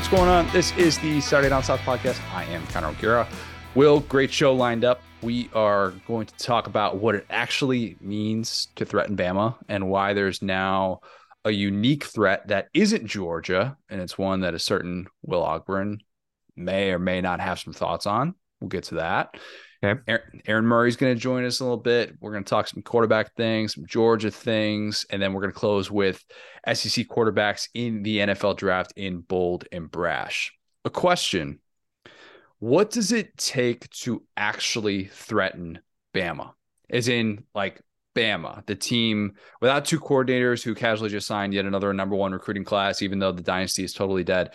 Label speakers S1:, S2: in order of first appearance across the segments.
S1: What's going on? This is the Saturday Down South podcast. I am Connor O'Gara. Will, great show lined up. We are going to talk about what it actually means to threaten Bama and why there's now a unique threat that isn't Georgia, and it's one that a certain Will Ogburn may or may not have some thoughts on. We'll get to that. Okay. Aaron, Aaron Murray's going to join us a little bit. We're going to talk some quarterback things, some Georgia things, and then we're going to close with SEC quarterbacks in the NFL draft in bold and brash. A question What does it take to actually threaten Bama? As in, like, Bama, the team without two coordinators who casually just signed yet another number one recruiting class, even though the dynasty is totally dead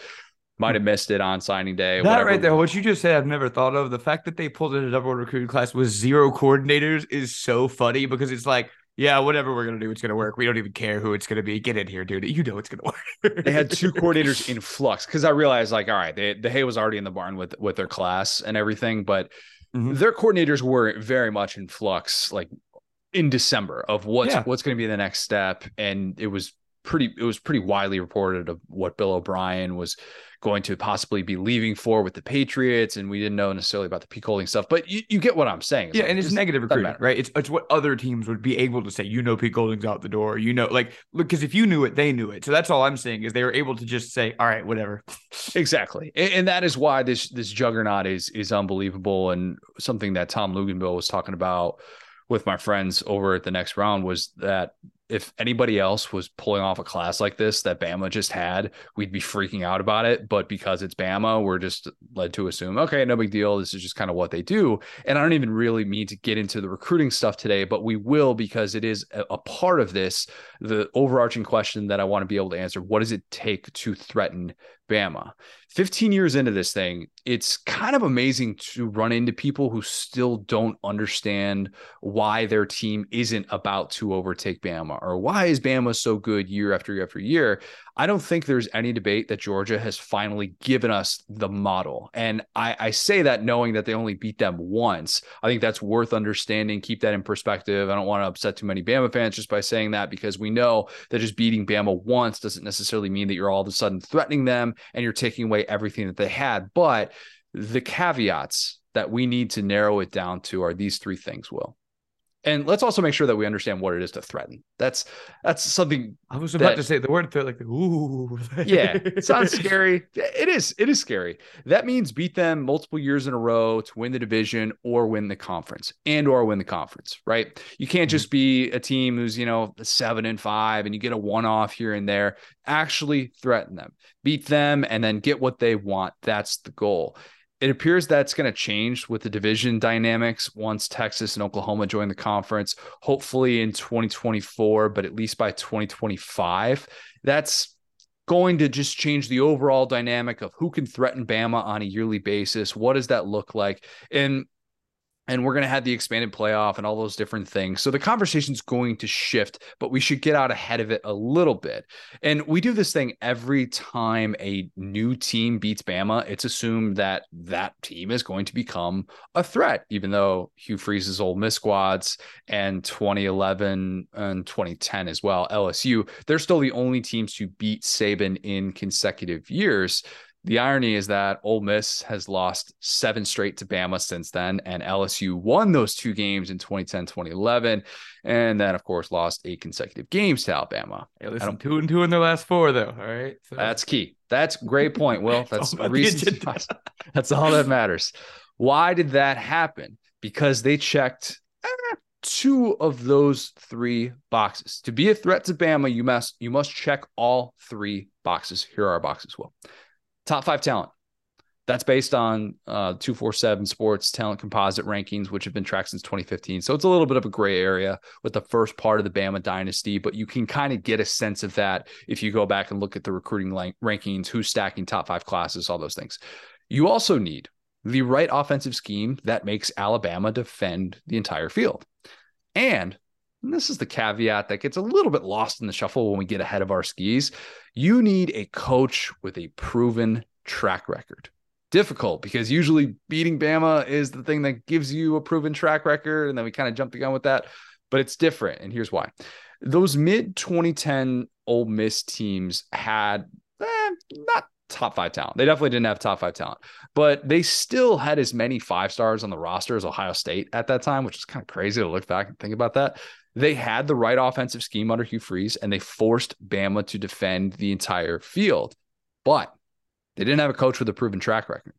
S1: might have missed it on signing day.
S2: That whatever. right there, what you just said, I've never thought of. The fact that they pulled in a double recruiting class with zero coordinators is so funny because it's like, yeah, whatever we're gonna do, it's gonna work. We don't even care who it's gonna be. Get in here, dude. You know it's gonna
S1: work. they had two coordinators in flux because I realized, like, all right, they, the hay was already in the barn with with their class and everything, but mm-hmm. their coordinators were very much in flux, like in December of what's yeah. what's going to be the next step, and it was pretty it was pretty widely reported of what Bill O'Brien was going to possibly be leaving for with the Patriots, and we didn't know necessarily about the Pete Golding stuff. But you, you get what I'm saying.
S2: It's yeah, like, and it's negative recruiting, right? It's it's what other teams would be able to say. You know, Pete Golding's out the door. You know, like look, because if you knew it, they knew it. So that's all I'm saying is they were able to just say, all right, whatever.
S1: exactly, and, and that is why this this juggernaut is is unbelievable and something that Tom Luginbill was talking about with my friends over at the next round was that if anybody else was pulling off a class like this that Bama just had, we'd be freaking out about it. But because it's Bama, we're just led to assume, okay, no big deal. This is just kind of what they do. And I don't even really mean to get into the recruiting stuff today, but we will because it is a, part of this. The overarching question that I want to be able to answer what does it take to threaten Bama? 15 years into this thing, it's kind of amazing to run into people who still don't understand why their team isn't about to overtake Bama or why is Bama so good year after year after year. I don't think there's any debate that Georgia has finally given us the model. And I, I, say that knowing that they only beat them once. I think that's worth understanding. Keep that in perspective. I don't want to upset too many Bama fans just by saying that because we know that just beating Bama once doesn't necessarily mean that you're all of a sudden threatening them and you're taking away everything that they had. But the caveats that we need to narrow it down to are these three things, Will and let's also make sure that we understand what it is to threaten. That's that's something
S2: I was about that, to say the word threat, like ooh.
S1: yeah, it sounds scary. It is. It is scary. That means beat them multiple years in a row to win the division or win the conference and or win the conference. Right? You can't mm-hmm. just be a team who's you know seven and five and you get a one off here and there. Actually threaten them, beat them, and then get what they want. That's the goal it appears that's going to change with the division dynamics once Texas and Oklahoma join the conference, hopefully in 2024, but at least by 2025. That's going to just change the overall dynamic of who can threaten Bama on a yearly basis. What does that look like? And and we're going to have the expanded playoff and all those different things. So the conversation's going to shift, but we should get out ahead of it a little bit. And we do this thing every time a new team beats Bama. It's assumed that that team is going to become a threat, even though Hugh Freeze's Ole Miss squads and 2011 and 2010 as well, LSU, they're still the only teams to beat Saban in consecutive years. The irony is that Ole Miss has lost seven straight to Bama since then, and LSU won those two games in 2010, 2011, and then, of course, lost eight consecutive games to Alabama.
S2: Hey, listen, two and two in their last four, though. All right,
S1: so. that's key. That's great point, Will. That's reason. that's all that matters. Why did that happen? Because they checked eh, two of those three boxes. To be a threat to Bama, you must you must check all three boxes. Here are our boxes. Will top five talent. That's based on uh, 247 Sports talent composite rankings, which have been tracked since 2015. So it's a little bit of a gray area with the first part of the Bama dynasty, but you can kind of get a sense of that if you go back and look at the recruiting rankings, who's stacking top five classes, all those things. You also need the right offensive scheme that makes Alabama defend the entire field. And and this is the caveat that gets a little bit lost in the shuffle when we get ahead of our skis. You need a coach with a proven track record. Difficult because usually beating Bama is the thing that gives you a proven track record. And then we kind of jump the gun with that. But it's different. And here's why those mid 2010 Ole Miss teams had eh, not top five talent. They definitely didn't have top five talent, but they still had as many five stars on the roster as Ohio State at that time, which is kind of crazy to look back and think about that. They had the right offensive scheme under Hugh Freeze and they forced Bama to defend the entire field, but they didn't have a coach with a proven track record.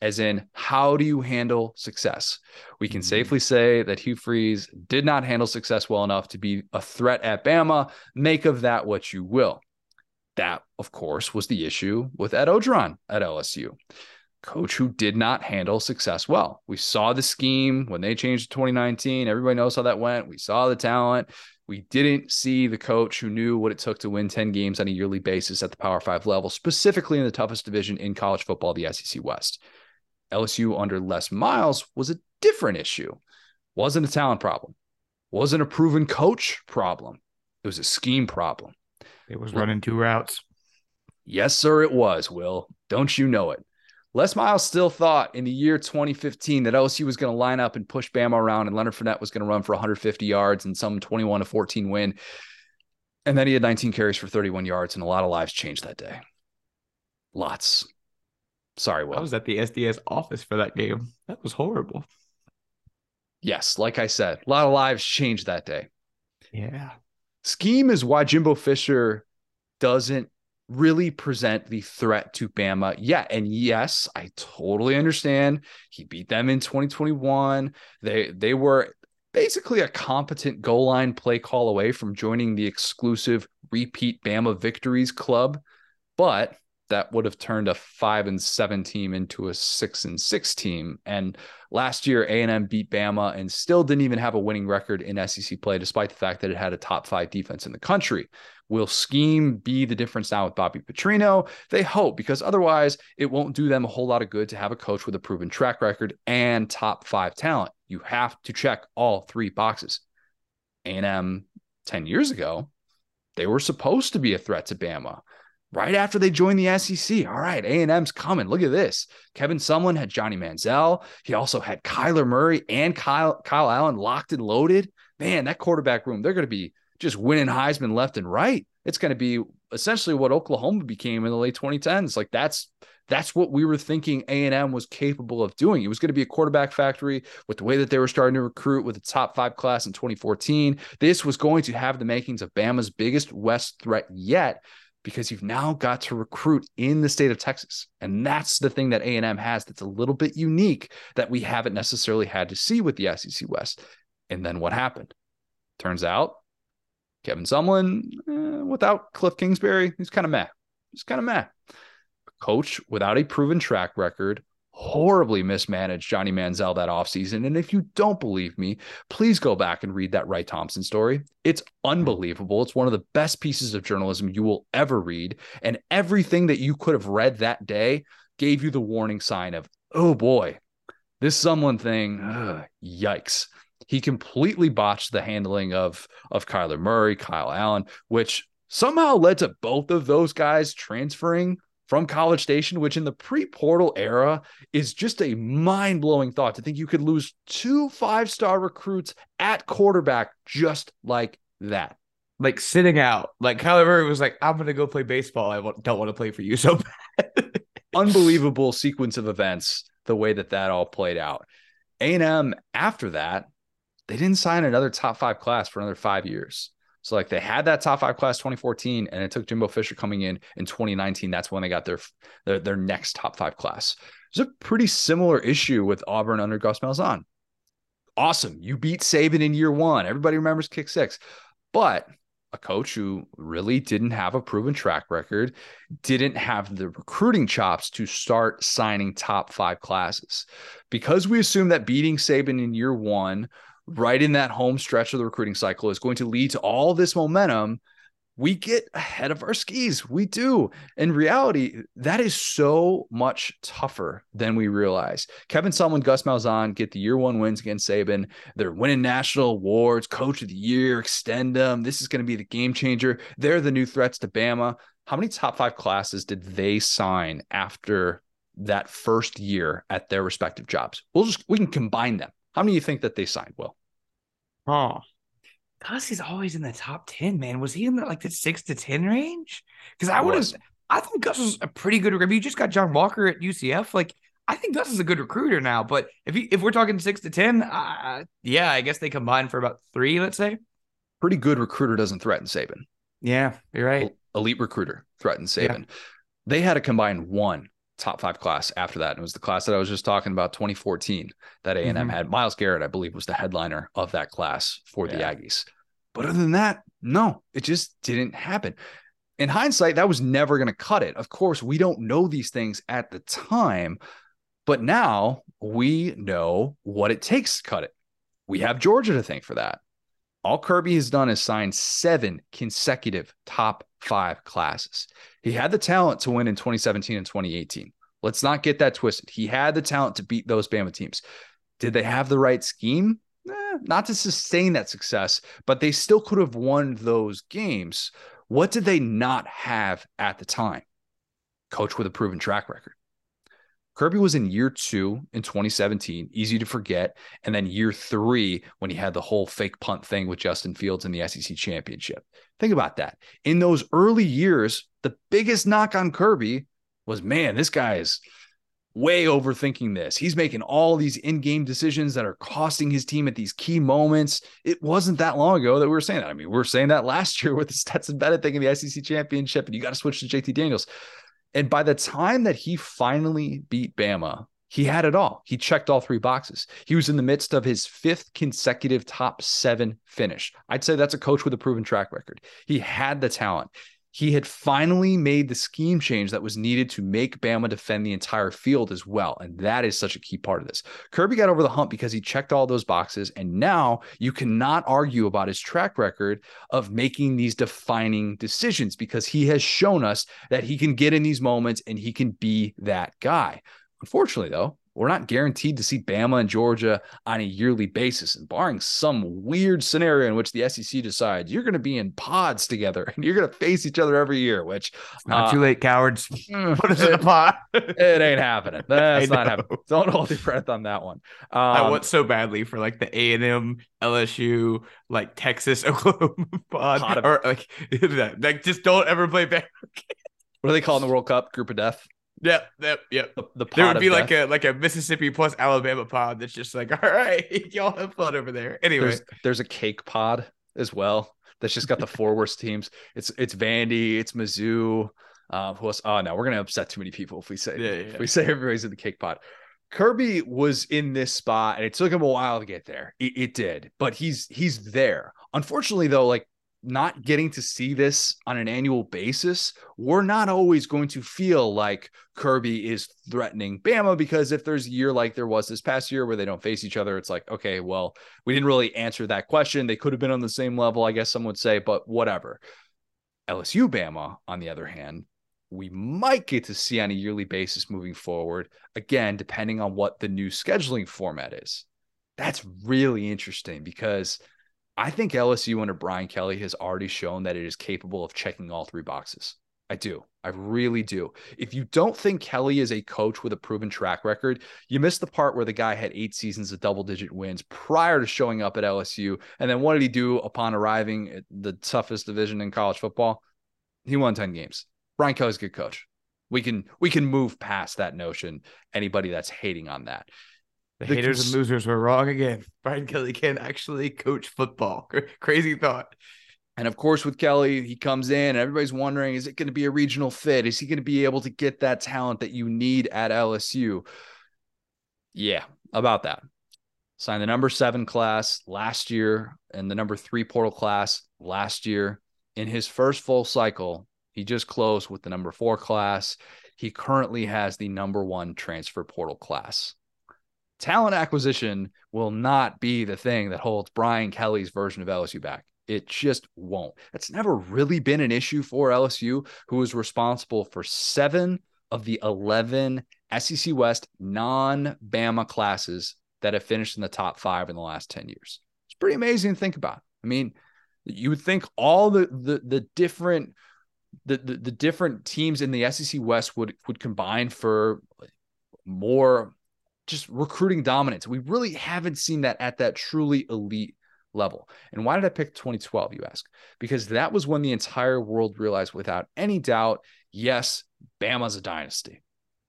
S1: As in, how do you handle success? We can mm-hmm. safely say that Hugh Freeze did not handle success well enough to be a threat at Bama. Make of that what you will. That, of course, was the issue with Ed Orgeron at LSU. Coach who did not handle success well. We saw the scheme when they changed to 2019. Everybody knows how that went. We saw the talent. We didn't see the coach who knew what it took to win 10 games on a yearly basis at the Power Five level, specifically in the toughest division in college football, the SEC West. LSU under Les Miles was a different issue. Wasn't a talent problem. Wasn't a proven coach problem. It was a scheme problem.
S2: It was running two routes.
S1: Yes, sir, it was, Will. Don't you know it? Les Miles still thought in the year 2015 that LSU was going to line up and push Bama around and Leonard Fournette was going to run for 150 yards and some 21 to 14 win. And then he had 19 carries for 31 yards, and a lot of lives changed that day. Lots. Sorry, Will.
S2: I was at the SDS office for that game. That was horrible.
S1: Yes, like I said, a lot of lives changed that day.
S2: Yeah.
S1: Scheme is why Jimbo Fisher doesn't really present the threat to Bama yet. And yes, I totally understand. He beat them in 2021. They they were basically a competent goal line play call away from joining the exclusive repeat Bama victories club. But that would have turned a five and seven team into a six and six team. And last year, A and M beat Bama and still didn't even have a winning record in SEC play, despite the fact that it had a top five defense in the country. Will scheme be the difference now with Bobby Petrino? They hope because otherwise it won't do them a whole lot of good to have a coach with a proven track record and top five talent. You have to check all three boxes. A&M 10 years ago, they were supposed to be a threat to Bama right after they joined the SEC. All right, A&M's coming. Look at this. Kevin Sumlin had Johnny Manziel. He also had Kyler Murray and Kyle, Kyle Allen locked and loaded. Man, that quarterback room, they're going to be just winning Heisman left and right. It's going to be essentially what Oklahoma became in the late 2010s. Like that's that's what we were thinking A&M was capable of doing. It was going to be a quarterback factory with the way that they were starting to recruit with the top 5 class in 2014. This was going to have the makings of Bama's biggest West threat yet because you've now got to recruit in the state of Texas. And that's the thing that A&M has that's a little bit unique that we haven't necessarily had to see with the SEC West. And then what happened? Turns out Kevin Sumlin, eh, without Cliff Kingsbury, he's kind of meh. He's kind of meh. Coach without a proven track record, horribly mismanaged Johnny Manziel that offseason. And if you don't believe me, please go back and read that Wright Thompson story. It's unbelievable. It's one of the best pieces of journalism you will ever read. And everything that you could have read that day gave you the warning sign of, oh boy, this Sumlin thing, ugh, yikes. He completely botched the handling of, of Kyler Murray, Kyle Allen, which somehow led to both of those guys transferring from College Station, which in the pre portal era is just a mind blowing thought to think you could lose two five star recruits at quarterback just like that.
S2: Like sitting out. Like Kyler Murray was like, I'm going to go play baseball. I don't want to play for you so bad.
S1: Unbelievable sequence of events, the way that that all played out. A&M after that, they didn't sign another top five class for another five years. So like they had that top five class 2014, and it took Jimbo Fisher coming in in 2019. That's when they got their their, their next top five class. There's a pretty similar issue with Auburn under Gus Malzahn. Awesome, you beat Saban in year one. Everybody remembers kick six, but a coach who really didn't have a proven track record, didn't have the recruiting chops to start signing top five classes. Because we assume that beating Saban in year one right in that home stretch of the recruiting cycle is going to lead to all this momentum, we get ahead of our skis. We do. In reality, that is so much tougher than we realize. Kevin Sumlin, Gus Malzahn get the year one wins against Saban. They're winning national awards, coach of the year, extend them. This is going to be the game changer. They're the new threats to Bama. How many top five classes did they sign after that first year at their respective jobs? We'll just, we can combine them. How many do you think that they signed, Will?
S2: Oh, Gus is always in the top 10, man. Was he in the, like the six to 10 range? Because I would have, I think Gus was a pretty good. If you just got John Walker at UCF, like I think Gus is a good recruiter now. But if he, if we're talking six to ten, uh, yeah, I guess they combine for about three. Let's say.
S1: Pretty good recruiter doesn't threaten Saban.
S2: Yeah, you're right.
S1: Elite recruiter threatens Saban. Yeah. They had a combined one top five class after that. And it was the class that I was just talking about, 2014, that A&M mm-hmm. had. Myles Garrett, I believe, was the headliner of that class for yeah. the Aggies. But other than that, no, it just didn't happen. In hindsight, that was never going to cut it. Of course, we don't know these things at the time, but now we know what it takes to cut it. We have Georgia to thank for that. All Kirby has done is sign seven consecutive top five classes. He had the talent to win in 2017 and 2018. Let's not get that twisted. He had the talent to beat those Bama teams. Did they have the right scheme? Eh, not to sustain that success, but they still could have won those games. What did they not have at the time? Coach with a proven track record. Kirby was in year two in 2017, easy to forget. And then year three, when he had the whole fake punt thing with Justin Fields in the SEC championship. Think about that. In those early years, the biggest knock on Kirby was man, this guy is way overthinking this. He's making all these in game decisions that are costing his team at these key moments. It wasn't that long ago that we were saying that. I mean, we were saying that last year with the Stetson Bennett thing in the SEC championship, and you got to switch to JT Daniels. And by the time that he finally beat Bama, he had it all. He checked all three boxes. He was in the midst of his fifth consecutive top seven finish. I'd say that's a coach with a proven track record. He had the talent he had finally made the scheme change that was needed to make Bama defend the entire field as well. And that is such a key part of this. Kirby got over the hump because he checked all those boxes. And now you cannot argue about his track record of making these defining decisions because he has shown us that he can get in these moments and he can be that guy. Unfortunately, though, we're not guaranteed to see Bama and Georgia on a yearly basis. And barring some weird scenario in which the SEC decides you're going to be in pods together and you're going to face each other every year, which
S2: it's not uh, too late, cowards. Put us in a pod.
S1: it ain't happening. That's not happening. Don't hold your breath on that one.
S2: Um, I want so badly for like the A and M, LSU, like Texas, Oklahoma pod, or like, like just don't ever play back.
S1: what are they calling the World Cup? Group of death.
S2: Yep, yep, yep. The, the there would be like death. a like a Mississippi plus Alabama pod that's just like, all right, y'all have fun over there. Anyway,
S1: there's, there's a cake pod as well that's just got the four worst teams. It's it's Vandy, it's Mizzou. Uh, who else? Oh no, we're gonna upset too many people if we say yeah, yeah. if we say everybody's in the cake pod. Kirby was in this spot, and it took him a while to get there. It, it did, but he's he's there. Unfortunately, though, like not getting to see this on an annual basis, we're not always going to feel like Kirby is threatening Bama because if there's a year like there was this past year where they don't face each other, it's like, okay, well, we didn't really answer that question. They could have been on the same level, I guess some would say, but whatever. LSU Bama, on the other hand, we might get to see on a yearly basis moving forward, again, depending on what the new scheduling format is. That's really interesting because – I think LSU under Brian Kelly has already shown that it is capable of checking all three boxes. I do. I really do. If you don't think Kelly is a coach with a proven track record, you missed the part where the guy had eight seasons of double digit wins prior to showing up at LSU. And then what did he do upon arriving at the toughest division in college football? He won 10 games. Brian Kelly's a good coach. We can we can move past that notion. Anybody that's hating on that.
S2: The, the haters and losers were wrong again. Brian Kelly can actually coach football. Crazy thought.
S1: And of course, with Kelly, he comes in and everybody's wondering is it going to be a regional fit? Is he going to be able to get that talent that you need at LSU? Yeah, about that. Signed the number seven class last year and the number three portal class last year. In his first full cycle, he just closed with the number four class. He currently has the number one transfer portal class talent acquisition will not be the thing that holds Brian Kelly's version of LSU back. It just won't. That's never really been an issue for LSU, who is responsible for seven of the 11 SEC West non Bama classes that have finished in the top five in the last 10 years. It's pretty amazing to think about. I mean, you would think all the the, the different the, the, the different teams in the SEC West would would combine for more just recruiting dominance. We really haven't seen that at that truly elite level. And why did I pick 2012, you ask? Because that was when the entire world realized without any doubt, yes, Bama's a dynasty.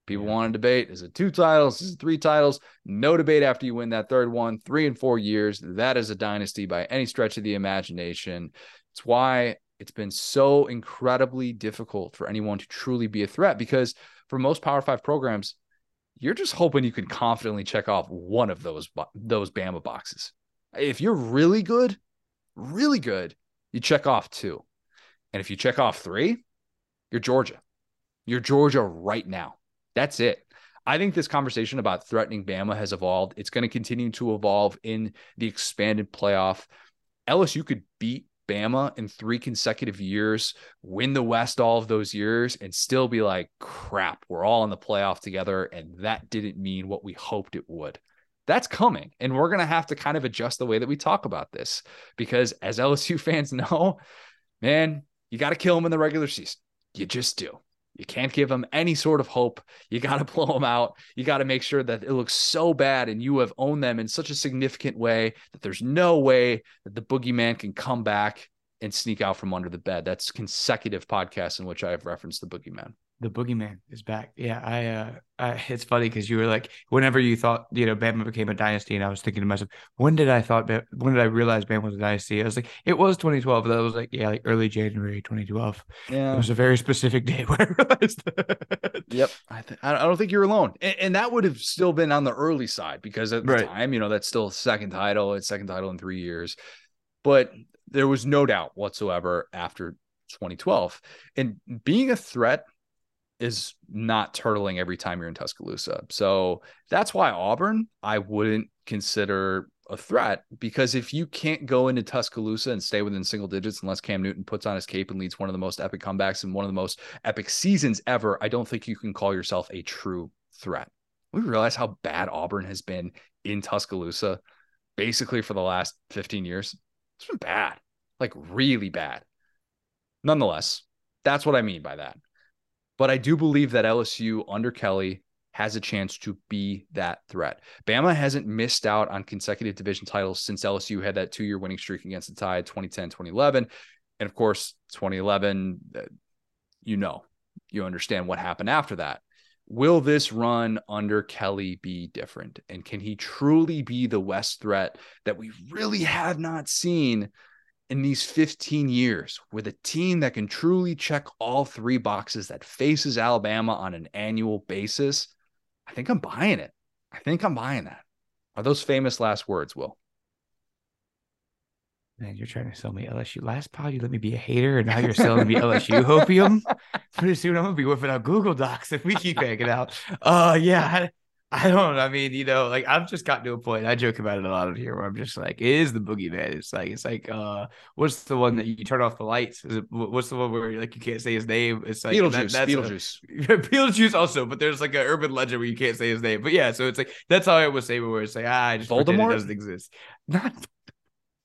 S1: People yeah. want to debate is it two titles? Is it three titles? No debate after you win that third one, three and four years. That is a dynasty by any stretch of the imagination. It's why it's been so incredibly difficult for anyone to truly be a threat because for most Power Five programs, you're just hoping you can confidently check off one of those those Bama boxes. If you're really good, really good, you check off two. And if you check off three, you're Georgia. You're Georgia right now. That's it. I think this conversation about threatening Bama has evolved. It's going to continue to evolve in the expanded playoff. LSU could beat Bama in three consecutive years, win the West all of those years, and still be like, crap, we're all in the playoff together. And that didn't mean what we hoped it would. That's coming. And we're going to have to kind of adjust the way that we talk about this because, as LSU fans know, man, you got to kill them in the regular season. You just do. You can't give them any sort of hope. You got to blow them out. You got to make sure that it looks so bad and you have owned them in such a significant way that there's no way that the boogeyman can come back and sneak out from under the bed. That's consecutive podcasts in which I have referenced the boogeyman
S2: the boogeyman is back. Yeah, I, uh, I it's funny because you were like, whenever you thought, you know, Bama became a dynasty, and I was thinking to myself, when did I thought, when did I realize Bama was a dynasty? I was like, it was 2012, but that was like, yeah, like early January 2012. Yeah, it was a very specific day where I realized
S1: that. Yep, I, th- I don't think you're alone, and, and, that would have still been on the early side because at the right. time, you know, that's still second title, it's second title in three years, but there was no doubt whatsoever after 2012, and being a threat is not turtling every time you're in Tuscaloosa. So that's why Auburn, I wouldn't consider a threat because if you can't go into Tuscaloosa and stay within single digits unless Cam Newton puts on his cape and leads one of the most epic comebacks and one of the most epic seasons ever, I don't think you can call yourself a true threat. We realize how bad Auburn has been in Tuscaloosa basically for the last 15 years. It's been bad, like really bad. Nonetheless, that's what I mean by that. But I do believe that LSU under Kelly has a chance to be that threat. Bama hasn't missed out on consecutive division titles since LSU had that two year winning streak against the Tide 2010, 2011. And of course, 2011, uh, you know, you understand what happened after that. Will this run under Kelly be different? And can he truly be the West threat that we really have not seen in these 15 years with a team that can truly check all three boxes that faces Alabama on an annual basis, I think I'm buying it. I think I'm buying that. Are those famous last words, Will?
S2: Man, you're trying to sell me LSU. Last pod, you let me be a hater, and now you're selling me LSU hopium. Pretty soon, I'm gonna be whipping out Google Docs if we keep hanging out. Uh, yeah, I don't. I mean, you know, like I've just gotten to a point. I joke about it a lot of here, where I'm just like, it is the boogeyman. It's like, it's like, uh, what's the one that you turn off the lights? Is it what's the one where like you can't say his name? It's like
S1: Beetlejuice. That, Beetlejuice.
S2: A, Beetlejuice also, but there's like an urban legend where you can't say his name. But yeah, so it's like that's how I was saying where it's like, ah, I just Voldemort doesn't exist. Not.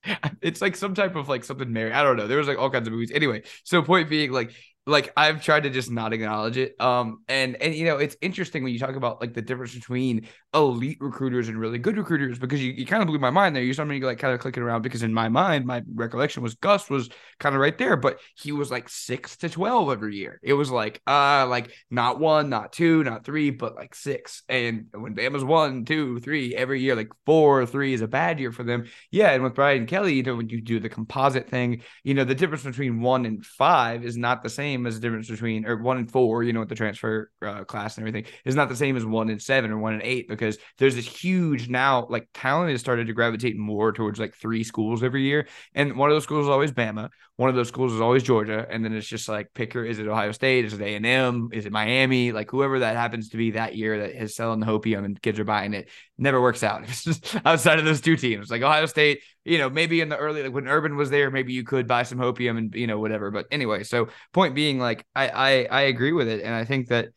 S2: It's like some type of like something Mary. I don't know. There was like all kinds of movies. Anyway, so point being, like like I've tried to just not acknowledge it. Um, and and you know, it's interesting when you talk about like the difference between elite recruiters and really good recruiters because you, you kind of blew my mind there. You saw me like kind of clicking around because in my mind, my recollection was Gus was kind of right there, but he was like six to twelve every year. It was like uh like not one, not two, not three, but like six. And when Bama's one, two, three every year, like four, three is a bad year for them. Yeah, and with Brian Kelly, you know, when you do the composite thing, you know, the difference between one and five is not the same same as the difference between or one and four, you know, with the transfer uh, class and everything is not the same as one and seven or one and eight because there's this huge now like talent has started to gravitate more towards like three schools every year, and one of those schools is always Bama, one of those schools is always Georgia, and then it's just like picker is it Ohio State, is it A and M, is it Miami, like whoever that happens to be that year that is selling the hopium and kids are buying it never works out. It's just outside of those two teams, like Ohio State you know, maybe in the early like when Urban was there, maybe you could buy some hopium and you know whatever. But anyway, so point being, like I I, I agree with it, and I think that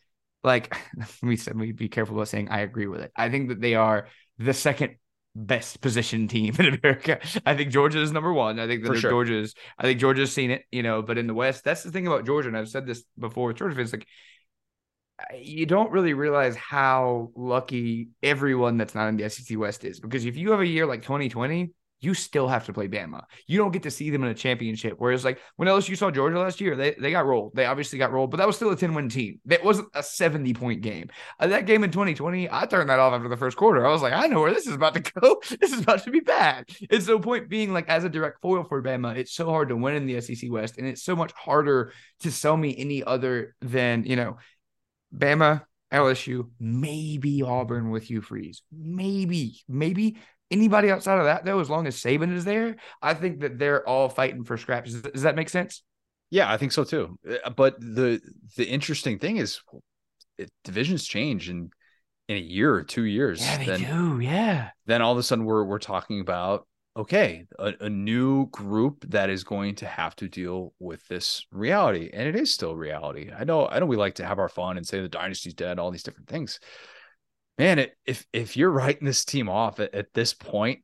S2: like we said we be careful about saying I agree with it. I think that they are the second best position team in America. I think Georgia is number one. I think that sure. Georgia's I think Georgia's seen it, you know, but in the West, that's the thing about Georgia, and I've said this before with Georgia fans, like you don't really realize how lucky everyone that's not in the SEC West is because if you have a year like 2020 you still have to play Bama. You don't get to see them in a championship. Whereas, like when LSU saw Georgia last year, they, they got rolled. They obviously got rolled, but that was still a 10 win team. That wasn't a 70 point game. Uh, that game in 2020, I turned that off after the first quarter. I was like, I know where this is about to go. This is about to be bad. And so, point being, like, as a direct foil for Bama, it's so hard to win in the SEC West. And it's so much harder to sell me any other than, you know, Bama, LSU, maybe Auburn with Hugh Freeze. Maybe, maybe anybody outside of that, though, as long as Saban is there, I think that they're all fighting for scraps. Does, does that make sense?
S1: Yeah, I think so too. Uh, but the the interesting thing is, it, divisions change in in a year or two years.
S2: Yeah, they then, do. Yeah.
S1: Then all of a sudden, we're we're talking about okay, a, a, new group that is going to have to deal with this reality, and it is still reality. I know, I know, we like to have our fun and say the dynasty's dead, all these different things. Man, it, if if you're writing this team off at, at, this point,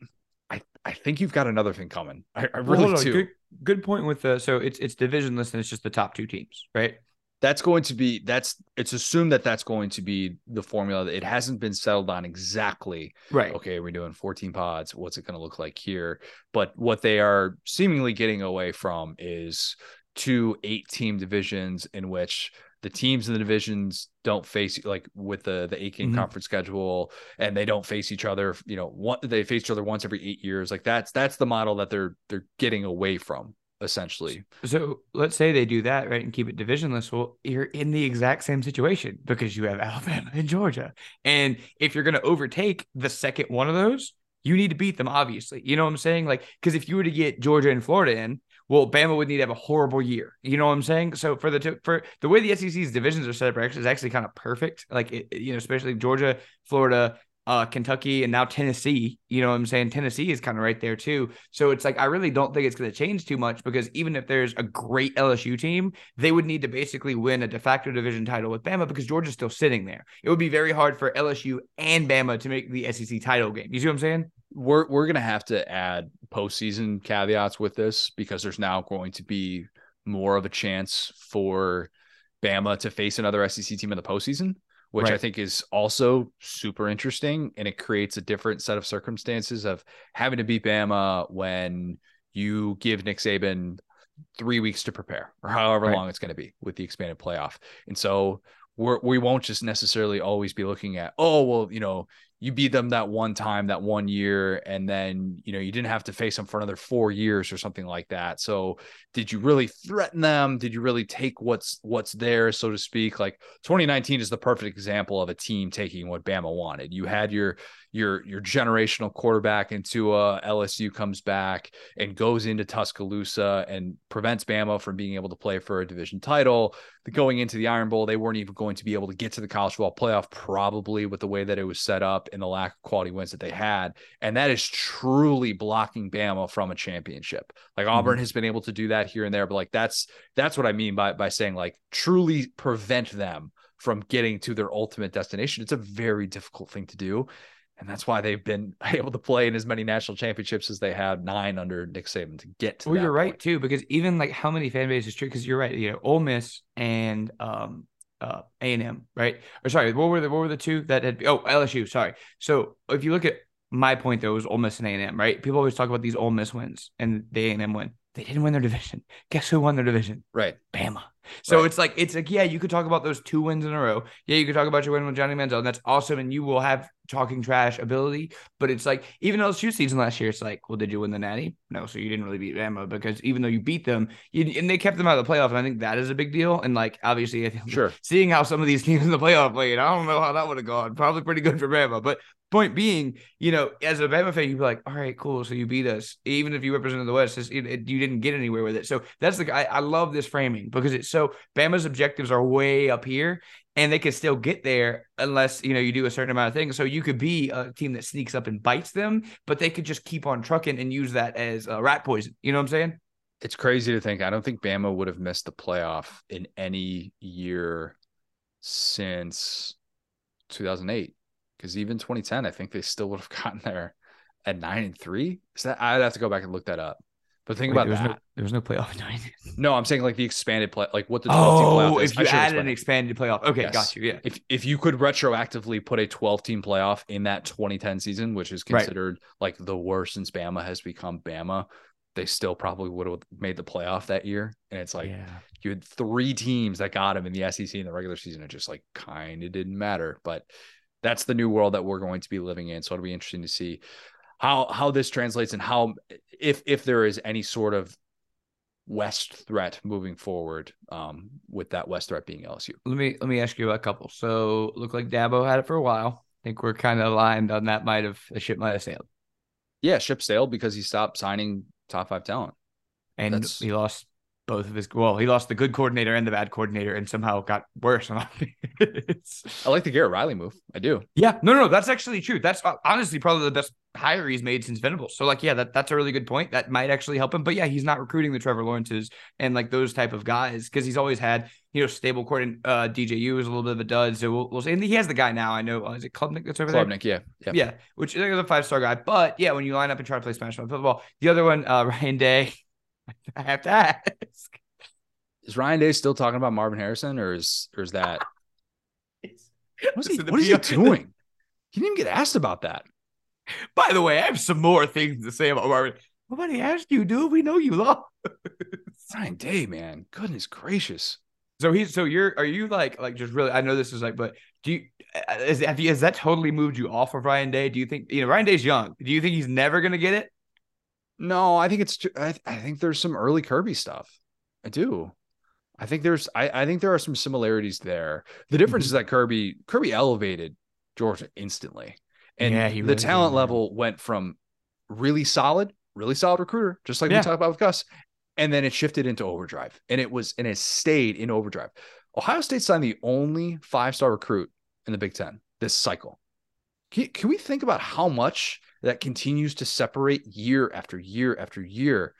S1: I I think you've got another thing coming. I, I really well, do.
S2: Good, good point with the so it's it's divisionless and it's just the top two teams, right?
S1: That's going to be that's it's assumed that that's going to be the formula. It hasn't been settled on exactly
S2: right.
S1: okay we're doing 14 pods what's it going to look like here? But what they are seemingly getting away from is two eight team divisions in which the teams in the divisions don't face like with the the eight game mm-hmm. conference schedule and they don't face each other you know one they face each other once every eight years. Like that's that's the model that they're they're getting away from essentially.
S2: So let's say they do that, right, and keep it divisionless. Well, you're in the exact same situation because you have Alabama and Georgia. And if you're going to overtake the second one of those, you need to beat them, obviously. You know what I'm saying? Like, because if you were to get Georgia and Florida in, well, Bama would need to have a horrible year. You know what I'm saying? So for the for the way the SEC's divisions are set up, actually is actually kind of perfect. Like, it, you know, especially Georgia, Florida, uh, Kentucky and now Tennessee. You know what I'm saying? Tennessee is kind of right there too. So it's like I really don't think it's going to change too much because even if there's a great LSU team, they would need to basically win a de facto division title with Bama because Georgia's still sitting there. It would be very hard for LSU and Bama to make the SEC title game. You see what I'm saying?
S1: We're we're going to have to add postseason caveats with this because there's now going to be more of a chance for Bama to face another SEC team in the postseason which right. I think is also super interesting. And it creates a different set of circumstances of having to beat Bama when you give Nick Saban three weeks to prepare or however right. long it's going to be with the expanded playoff. And so we're, we won't just necessarily always be looking at, oh, well, you know, you beat them that one time, that one year, and then you know you didn't have to face them for another four years or something like that. So, did you really threaten them? Did you really take what's what's there, so to speak? Like 2019 is the perfect example of a team taking what Bama wanted. You had your your your generational quarterback into a LSU comes back and goes into Tuscaloosa and prevents Bama from being able to play for a division title. Going into the Iron Bowl, they weren't even going to be able to get to the college football playoff, probably with the way that it was set up and the lack of quality wins that they had. And that is truly blocking Bama from a championship. Like Auburn mm-hmm. has been able to do that here and there, but like that's that's what I mean by by saying like truly prevent them from getting to their ultimate destination. It's a very difficult thing to do. And that's why they've been able to play in as many national championships as they have nine under Nick Saban to get to.
S2: Well, you're
S1: point.
S2: right too, because even like how many fan bases true? Because you're right, you know, Ole Miss and um uh A and M, right? Or sorry, what were the what were the two that had? Oh, LSU. Sorry. So if you look at my point though, was Ole Miss and A and M, right? People always talk about these Ole Miss wins and the A and M win. They didn't win their division. Guess who won their division?
S1: Right.
S2: Bama. So right. it's like it's like yeah, you could talk about those two wins in a row. Yeah, you could talk about your win with Johnny Manziel, and that's awesome, and you will have talking trash ability. But it's like even LSU season last year, it's like, well, did you win the Natty? No, so you didn't really beat Bama because even though you beat them, you, and they kept them out of the playoff, and I think that is a big deal. And like obviously,
S1: sure,
S2: seeing how some of these teams in the playoff played, I don't know how that would have gone. Probably pretty good for Bama, but point being, you know, as a Bama fan, you'd be like, all right, cool. So you beat us, even if you represented the West, it, it, you didn't get anywhere with it. So that's the I, I love this framing because it's so Bama's objectives are way up here and they can still get there unless you know you do a certain amount of things. So you could be a team that sneaks up and bites them, but they could just keep on trucking and use that as a rat poison. You know what I'm saying?
S1: It's crazy to think. I don't think Bama would have missed the playoff in any year since 2008 because even 2010, I think they still would have gotten there at nine and three. Is that I'd have to go back and look that up. But think Wait, about
S2: there
S1: that.
S2: No, there was no playoff nine.
S1: No, I'm saying like the expanded play, like what the
S2: 12 team oh, playoff. Oh, if you added an expanded playoff, okay, yes. got you. Yeah.
S1: If if you could retroactively put a 12 team playoff in that 2010 season, which is considered right. like the worst since Bama has become Bama, they still probably would have made the playoff that year. And it's like yeah. you had three teams that got him in the SEC in the regular season. It just like kind of didn't matter. But that's the new world that we're going to be living in. So it'll be interesting to see how how this translates and how if if there is any sort of West threat moving forward um, with that West threat being LSU.
S2: Let me let me ask you a couple. So look like Dabo had it for a while. I think we're kind of aligned on that. Might have the ship might have sailed.
S1: Yeah, ship sailed because he stopped signing top five talent.
S2: And That's... he lost both of his well, he lost the good coordinator and the bad coordinator and somehow got worse.
S1: I like the Garrett Riley move. I do.
S2: Yeah, no, no, no, that's actually true. That's uh, honestly probably the best hire he's made since Venables. So like, yeah, that, that's a really good point. That might actually help him. But yeah, he's not recruiting the Trevor Lawrences and like those type of guys because he's always had you know stable court. And uh, DJU is a little bit of a dud. So we'll, we'll see. And he has the guy now. I know. Uh, is it Klubnik that's over
S1: Klubnik,
S2: there?
S1: yeah,
S2: yeah, yeah. Which is a five star guy. But yeah, when you line up and try to play Spanish football, the other one, uh, Ryan Day. I have to ask.
S1: Is Ryan Day still talking about Marvin Harrison, or is or is that what's he, what is he doing? He didn't even get asked about that.
S2: By the way, I have some more things to say about Marvin. Nobody asked you, dude. We know you lost.
S1: Ryan Day, man. Goodness gracious.
S2: So he's so you're are you like like just really I know this is like but do you is have you has that totally moved you off of Ryan Day? Do you think you know Ryan Day's young? Do you think he's never gonna get it?
S1: No, I think it's I, I think there's some early Kirby stuff. I do. I think there's I, I think there are some similarities there. The difference mm-hmm. is that Kirby Kirby elevated Georgia instantly. And yeah, the really talent did, level went from really solid, really solid recruiter, just like yeah. we talked about with Gus, and then it shifted into overdrive. And it was and it stayed in overdrive. Ohio State signed the only five-star recruit in the Big Ten this cycle. Can, can we think about how much that continues to separate year after year after year.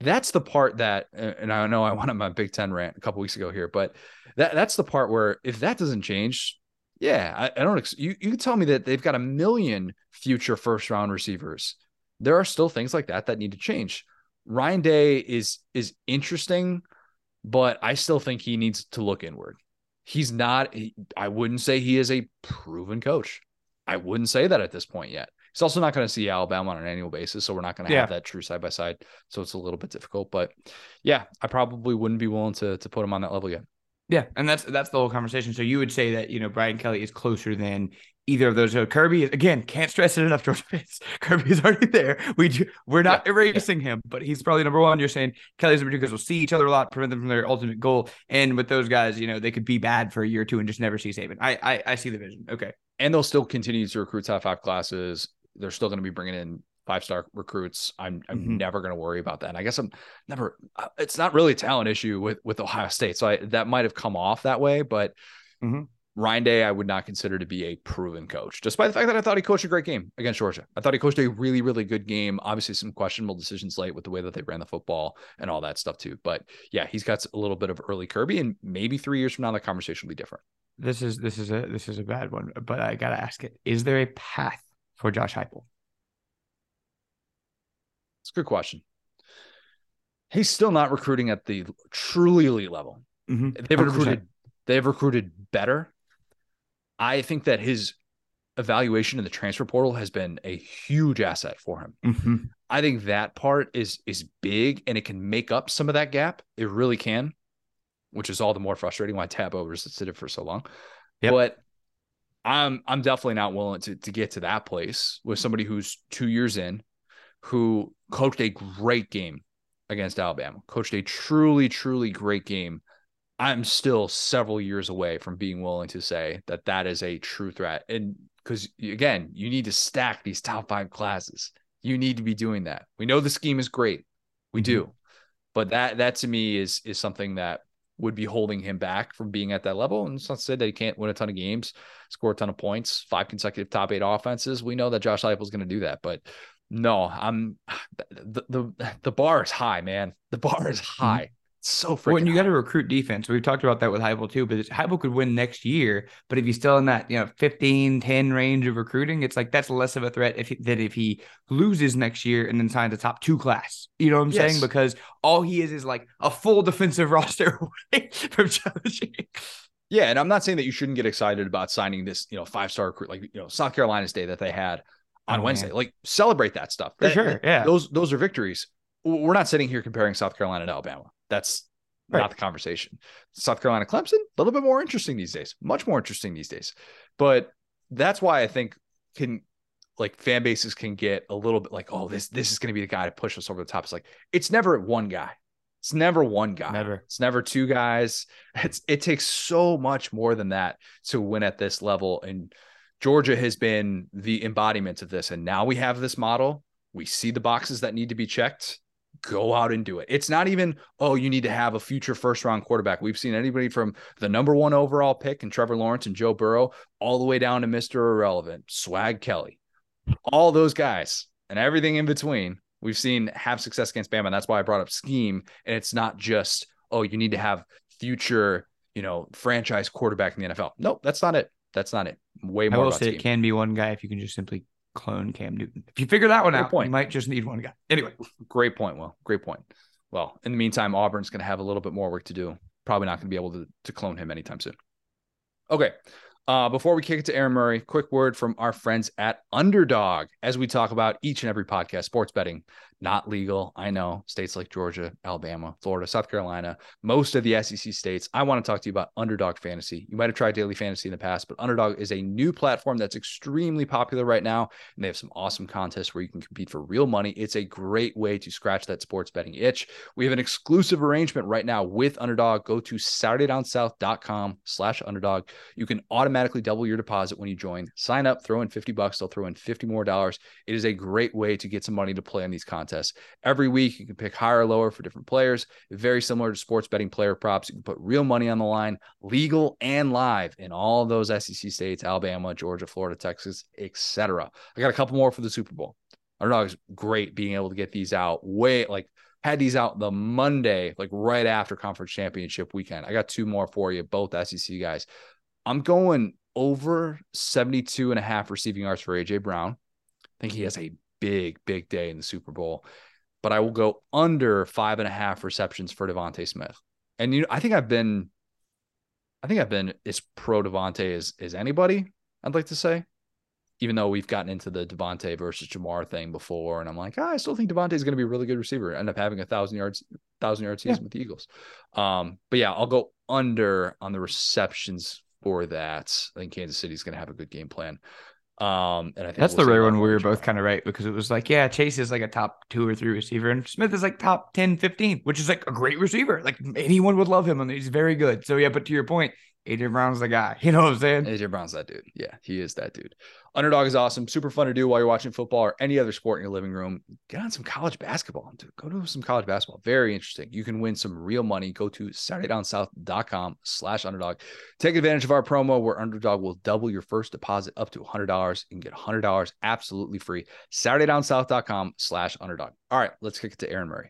S1: That's the part that and i know i went on my big 10 rant a couple weeks ago here but that that's the part where if that doesn't change yeah i, I don't you, you can tell me that they've got a million future first round receivers. There are still things like that that need to change. Ryan day is is interesting but i still think he needs to look inward. He's not i wouldn't say he is a proven coach. I wouldn't say that at this point yet He's also not going to see Alabama on an annual basis, so we're not going to yeah. have that true side by side. So it's a little bit difficult, but yeah, I probably wouldn't be willing to to put him on that level yet.
S2: Yeah, and that's that's the whole conversation. So you would say that you know Brian Kelly is closer than either of those. So Kirby again can't stress it enough. George fans, Kirby's already there. We do, we're not yeah. erasing him, but he's probably number one. You're saying Kelly's number two because we'll see each other a lot, prevent them from their ultimate goal. And with those guys, you know they could be bad for a year or two and just never see Saban. I I, I see the vision. Okay,
S1: and they'll still continue to recruit top five classes they're still going to be bringing in five star recruits. I'm I'm mm-hmm. never going to worry about that. And I guess I'm never. Uh, it's not really a talent issue with with Ohio State, so I, that might have come off that way. But mm-hmm. Ryan Day, I would not consider to be a proven coach, despite the fact that I thought he coached a great game against Georgia. I thought he coached a really really good game. Obviously, some questionable decisions late with the way that they ran the football and all that stuff too. But yeah, he's got a little bit of early Kirby, and maybe three years from now, the conversation will be different.
S2: This is this is a this is a bad one, but I gotta ask it: Is there a path for Josh Heupel?
S1: It's a good question. He's still not recruiting at the truly elite level. Mm-hmm. They've 100%. recruited. They've recruited better. I think that his evaluation in the transfer portal has been a huge asset for him. Mm-hmm. I think that part is is big and it can make up some of that gap. It really can, which is all the more frustrating why Dabo resisted for so long. Yep. But I'm I'm definitely not willing to to get to that place with somebody who's two years in, who coached a great game against Alabama, coached a truly, truly great game. I'm still several years away from being willing to say that that is a true threat. And because again, you need to stack these top five classes. You need to be doing that. We know the scheme is great. We mm-hmm. do. But that that to me is is something that would be holding him back from being at that level. And it's not to say that he can't win a ton of games, score a ton of points, five consecutive top eight offenses. We know that Josh Heupel is going to do that, but no, I'm the, the the bar is high, man. The bar is mm-hmm. high. So freaking.
S2: When you got to recruit defense, we've talked about that with Heupel too. But Heupel could win next year, but if he's still in that you know 15, 10 range of recruiting, it's like that's less of a threat if that if he loses next year and then signs a top two class. You know what I'm yes. saying? Because all he is is like a full defensive roster away from challenging.
S1: Yeah, and I'm not saying that you shouldn't get excited about signing this, you know, five star recruit like you know South Carolina's day that they had on oh, Wednesday. Man. Like celebrate that stuff.
S2: For
S1: that,
S2: sure. Yeah.
S1: Those those are victories. We're not sitting here comparing South Carolina to Alabama. That's right. not the conversation. South Carolina Clemson, a little bit more interesting these days, much more interesting these days. But that's why I think can like fan bases can get a little bit like, oh, this this is going to be the guy to push us over the top. It's like it's never one guy. It's never one guy.
S2: Never.
S1: It's never two guys. It's it takes so much more than that to win at this level. And Georgia has been the embodiment of this. And now we have this model. We see the boxes that need to be checked go out and do it. It's not even, oh, you need to have a future first round quarterback. We've seen anybody from the number one overall pick and Trevor Lawrence and Joe Burrow all the way down to Mr. Irrelevant, Swag Kelly, all those guys and everything in between. We've seen have success against Bama. And that's why I brought up scheme. And it's not just, oh, you need to have future, you know, franchise quarterback in the NFL. Nope, that's not it. That's not it. Way more. I
S2: will say scheme. it can be one guy if you can just simply clone Cam Newton. If you figure that one Great out, point. you might just need one guy. Anyway,
S1: great point. Well, great point. Well, in the meantime, Auburn's going to have a little bit more work to do. Probably not going to be able to, to clone him anytime soon. Okay. Uh, before we kick it to Aaron Murray, quick word from our friends at Underdog as we talk about each and every podcast sports betting not legal. I know states like Georgia, Alabama, Florida, South Carolina, most of the SEC states. I want to talk to you about Underdog Fantasy. You might have tried Daily Fantasy in the past, but Underdog is a new platform that's extremely popular right now. And they have some awesome contests where you can compete for real money. It's a great way to scratch that sports betting itch. We have an exclusive arrangement right now with Underdog. Go to SaturdayDownSouth.com slash underdog. You can automatically double your deposit when you join. Sign up, throw in 50 bucks, they'll throw in 50 more dollars. It is a great way to get some money to play on these contests Every week, you can pick higher or lower for different players. Very similar to sports betting player props. You can put real money on the line, legal and live in all those SEC states Alabama, Georgia, Florida, Texas, etc. I got a couple more for the Super Bowl. I don't know. It's great being able to get these out way like had these out the Monday, like right after conference championship weekend. I got two more for you, both SEC guys. I'm going over 72 and a half receiving yards for AJ Brown. I think he has a big, big day in the Super Bowl. But I will go under five and a half receptions for DeVonta Smith. And you know, I think I've been I think I've been as pro DeVonta as, as anybody, I'd like to say. Even though we've gotten into the DeVonta versus Ja'Marr thing before, and I'm like, oh, I still think DeVonta is going to be a really good receiver. End up having a thousand yards, thousand yard season yeah. with the Eagles. Um, but yeah, I'll go under on the receptions for that. I think Kansas City is going to have a good game plan. Um, and I think
S2: that's we'll the rare one we were both kind of right because it was like, yeah, Chase is like a top two or three receiver, and Smith is like top 10, 15, which is like a great receiver. Like anyone would love him, and he's very good. So yeah, but to your point, AJ Brown's the guy. You know what I'm saying?
S1: AJ Brown's that dude. Yeah, he is that dude. Underdog is awesome. Super fun to do while you're watching football or any other sport in your living room. Get on some college basketball. Dude. Go to some college basketball. Very interesting. You can win some real money. Go to SaturdayDownSouth.com slash underdog. Take advantage of our promo where Underdog will double your first deposit up to $100 and get $100 absolutely free. SaturdayDownSouth.com slash underdog. All right, let's kick it to Aaron Murray.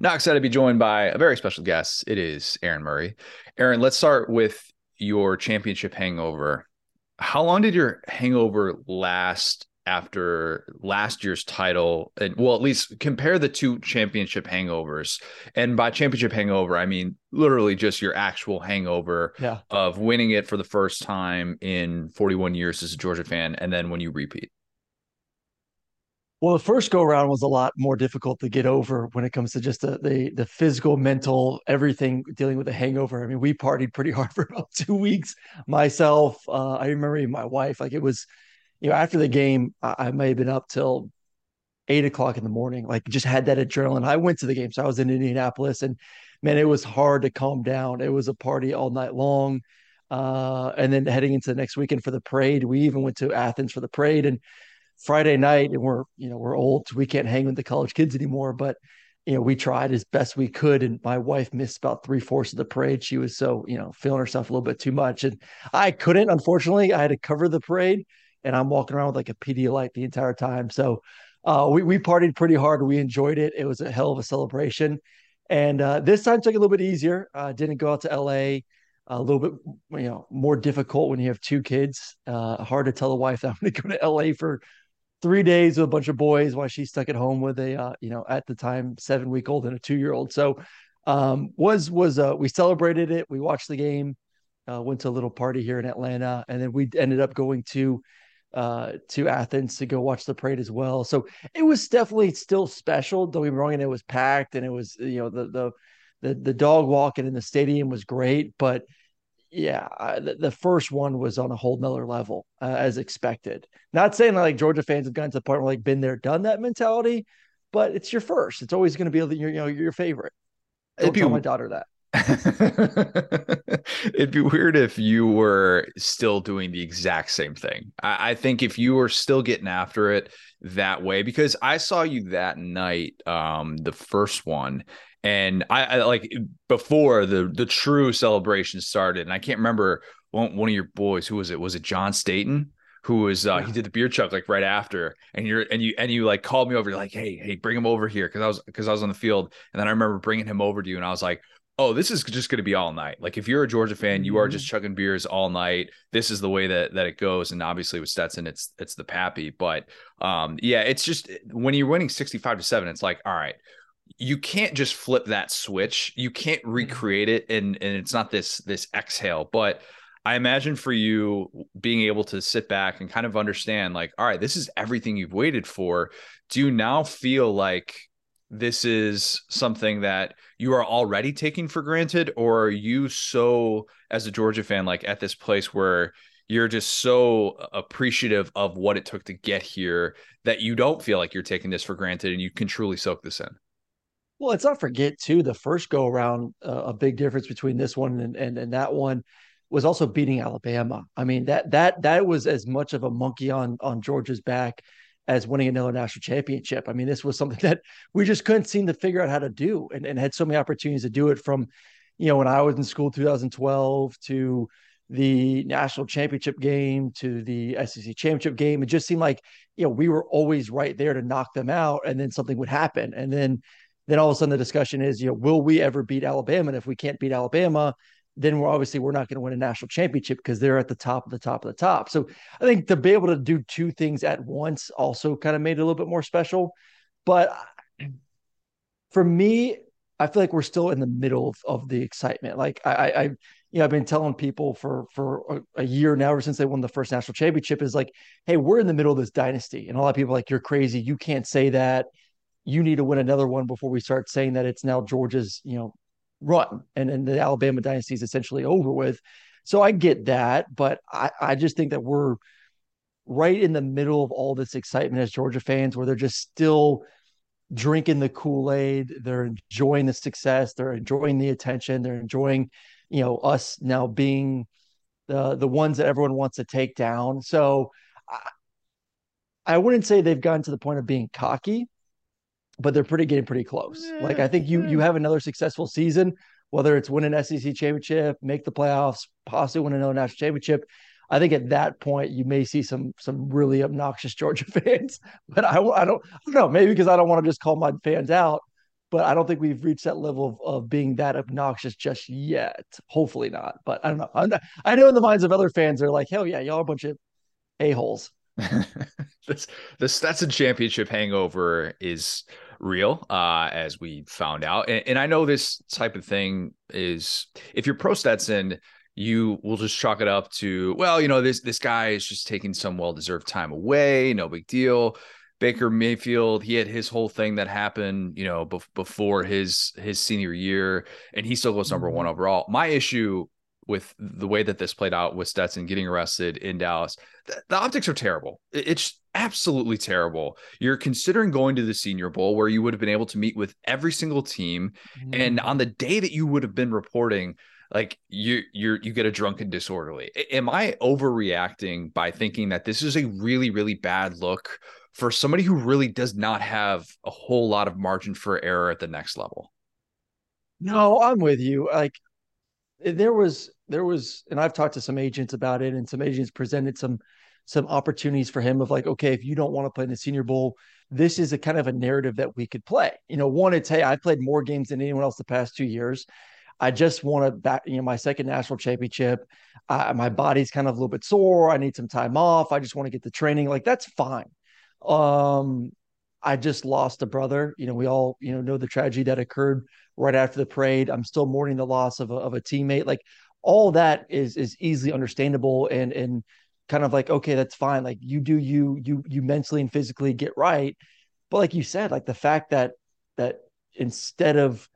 S1: Now excited to be joined by a very special guest. It is Aaron Murray. Aaron, let's start with your championship hangover how long did your hangover last after last year's title and well at least compare the two championship hangovers and by championship hangover i mean literally just your actual hangover
S3: yeah.
S1: of winning it for the first time in 41 years as a georgia fan and then when you repeat
S3: well, the first go around was a lot more difficult to get over when it comes to just the, the the physical, mental, everything dealing with a hangover. I mean, we partied pretty hard for about two weeks. Myself, uh, I remember my wife. Like it was, you know, after the game, I, I may have been up till eight o'clock in the morning. Like just had that adrenaline. I went to the game, so I was in Indianapolis, and man, it was hard to calm down. It was a party all night long. Uh, and then heading into the next weekend for the parade, we even went to Athens for the parade, and Friday night, and we're you know we're old, we can't hang with the college kids anymore. But you know, we tried as best we could, and my wife missed about three fourths of the parade. She was so you know feeling herself a little bit too much, and I couldn't. Unfortunately, I had to cover the parade, and I'm walking around with like a Pedialyte the entire time. So uh, we we partied pretty hard. We enjoyed it. It was a hell of a celebration. And uh, this time took a little bit easier. Uh, didn't go out to LA. A little bit, you know, more difficult when you have two kids. Uh, hard to tell the wife that I'm going to go to LA for three days with a bunch of boys while she's stuck at home with a, uh, you know, at the time seven week old and a two year old. So um, was was uh, we celebrated it. We watched the game. Uh, went to a little party here in Atlanta, and then we ended up going to uh, to Athens to go watch the parade as well. So it was definitely still special. Don't get me wrong, and it was packed, and it was you know the the the, the dog walking in the stadium was great, but yeah, I, the, the, first one was on a whole nother level uh, as expected. Not saying like Georgia fans have gotten to the point where like been there, done that mentality, but it's your first. It's always going to be your you know your favorite. Don't tell my daughter that.
S1: It'd be weird if you were still doing the exact same thing. I, I, think if you were still getting after it that way, because I saw you that night, um, the first one, and I, I like before the the true celebration started, and I can't remember one, one of your boys who was it? Was it John Staten? who was uh, he did the beer chuck like right after and you're and you and you like called me over you're like hey hey bring him over here because i was because i was on the field and then i remember bringing him over to you and i was like oh, this is just going to be all night. Like if you're a Georgia fan, you are just mm-hmm. chugging beers all night. This is the way that that it goes. And obviously with Stetson, it's it's the Pappy. But um, yeah, it's just when you're winning 65 to 7, it's like, all right, you can't just flip that switch. You can't mm-hmm. recreate it and and it's not this this exhale. But I imagine for you being able to sit back and kind of understand, like, all right, this is everything you've waited for. Do you now feel like this is something that you are already taking for granted or are you so as a georgia fan like at this place where you're just so appreciative of what it took to get here that you don't feel like you're taking this for granted and you can truly soak this in?
S3: Well let's not forget too the first go around uh, a big difference between this one and, and and that one was also beating alabama. I mean that that that was as much of a monkey on on georgia's back as winning another national championship. I mean, this was something that we just couldn't seem to figure out how to do and, and had so many opportunities to do it from, you know, when I was in school 2012 to the national championship game to the SEC championship game. It just seemed like, you know, we were always right there to knock them out and then something would happen. And then then all of a sudden the discussion is, you know, will we ever beat Alabama? And if we can't beat Alabama, then we're obviously we're not going to win a national championship because they're at the top of the top of the top. So I think to be able to do two things at once also kind of made it a little bit more special. But for me, I feel like we're still in the middle of, of the excitement. Like I, I, you know, I've been telling people for for a, a, year now, ever since they won the first national championship, is like, hey, we're in the middle of this dynasty, and a lot of people like, you're crazy, you can't say that. You need to win another one before we start saying that it's now Georgia's, you know, run and, then the Alabama dynasty is essentially over with. So I get that, but I, I just think that we're right in the middle of all this excitement as Georgia fans where they're just still drinking the Kool-Aid, they're enjoying the success, they're enjoying the attention, they're enjoying, you know, us now being the the ones that everyone wants to take down. So I, I wouldn't say they've gotten to the point of being cocky, but they're pretty getting pretty close. Yeah, like I think you you have another successful season, whether it's win an SEC championship, make the playoffs, possibly win another national championship. I think at that point you may see some some really obnoxious Georgia fans, but I, I don't I don't know maybe because I don't want to just call my fans out, but I don't think we've reached that level of, of being that obnoxious just yet. Hopefully not, but I don't know. Not, i know in the minds of other fans they're like, hell yeah, y'all are a bunch of a holes.
S1: this the Stetson championship hangover is real, uh, as we found out. And, and I know this type of thing is if you're pro Stetson, you will just chalk it up to, well, you know, this this guy is just taking some well-deserved time away, no big deal. Baker Mayfield, he had his whole thing that happened, you know, be- before his his senior year, and he still goes number one mm-hmm. overall. My issue with the way that this played out with Stetson getting arrested in Dallas, the, the optics are terrible. It's absolutely terrible. You're considering going to the Senior Bowl where you would have been able to meet with every single team, mm. and on the day that you would have been reporting, like you you you get a drunken disorderly. Am I overreacting by thinking that this is a really really bad look for somebody who really does not have a whole lot of margin for error at the next level?
S3: No, I'm with you. Like there was there was and I've talked to some agents about it and some agents presented some some opportunities for him of like, okay, if you don't want to play in the Senior Bowl, this is a kind of a narrative that we could play. You know, one, it's hey, i've played more games than anyone else the past two years. I just want to back, you know, my second national championship. My body's kind of a little bit sore. I need some time off. I just want to get the training. Like that's fine. Um, I just lost a brother. You know, we all, you know, know the tragedy that occurred right after the parade. I'm still mourning the loss of a, of a teammate. Like all that is is easily understandable and and kind of like okay, that's fine. Like you do you you you mentally and physically get right. But like you said, like the fact that that instead of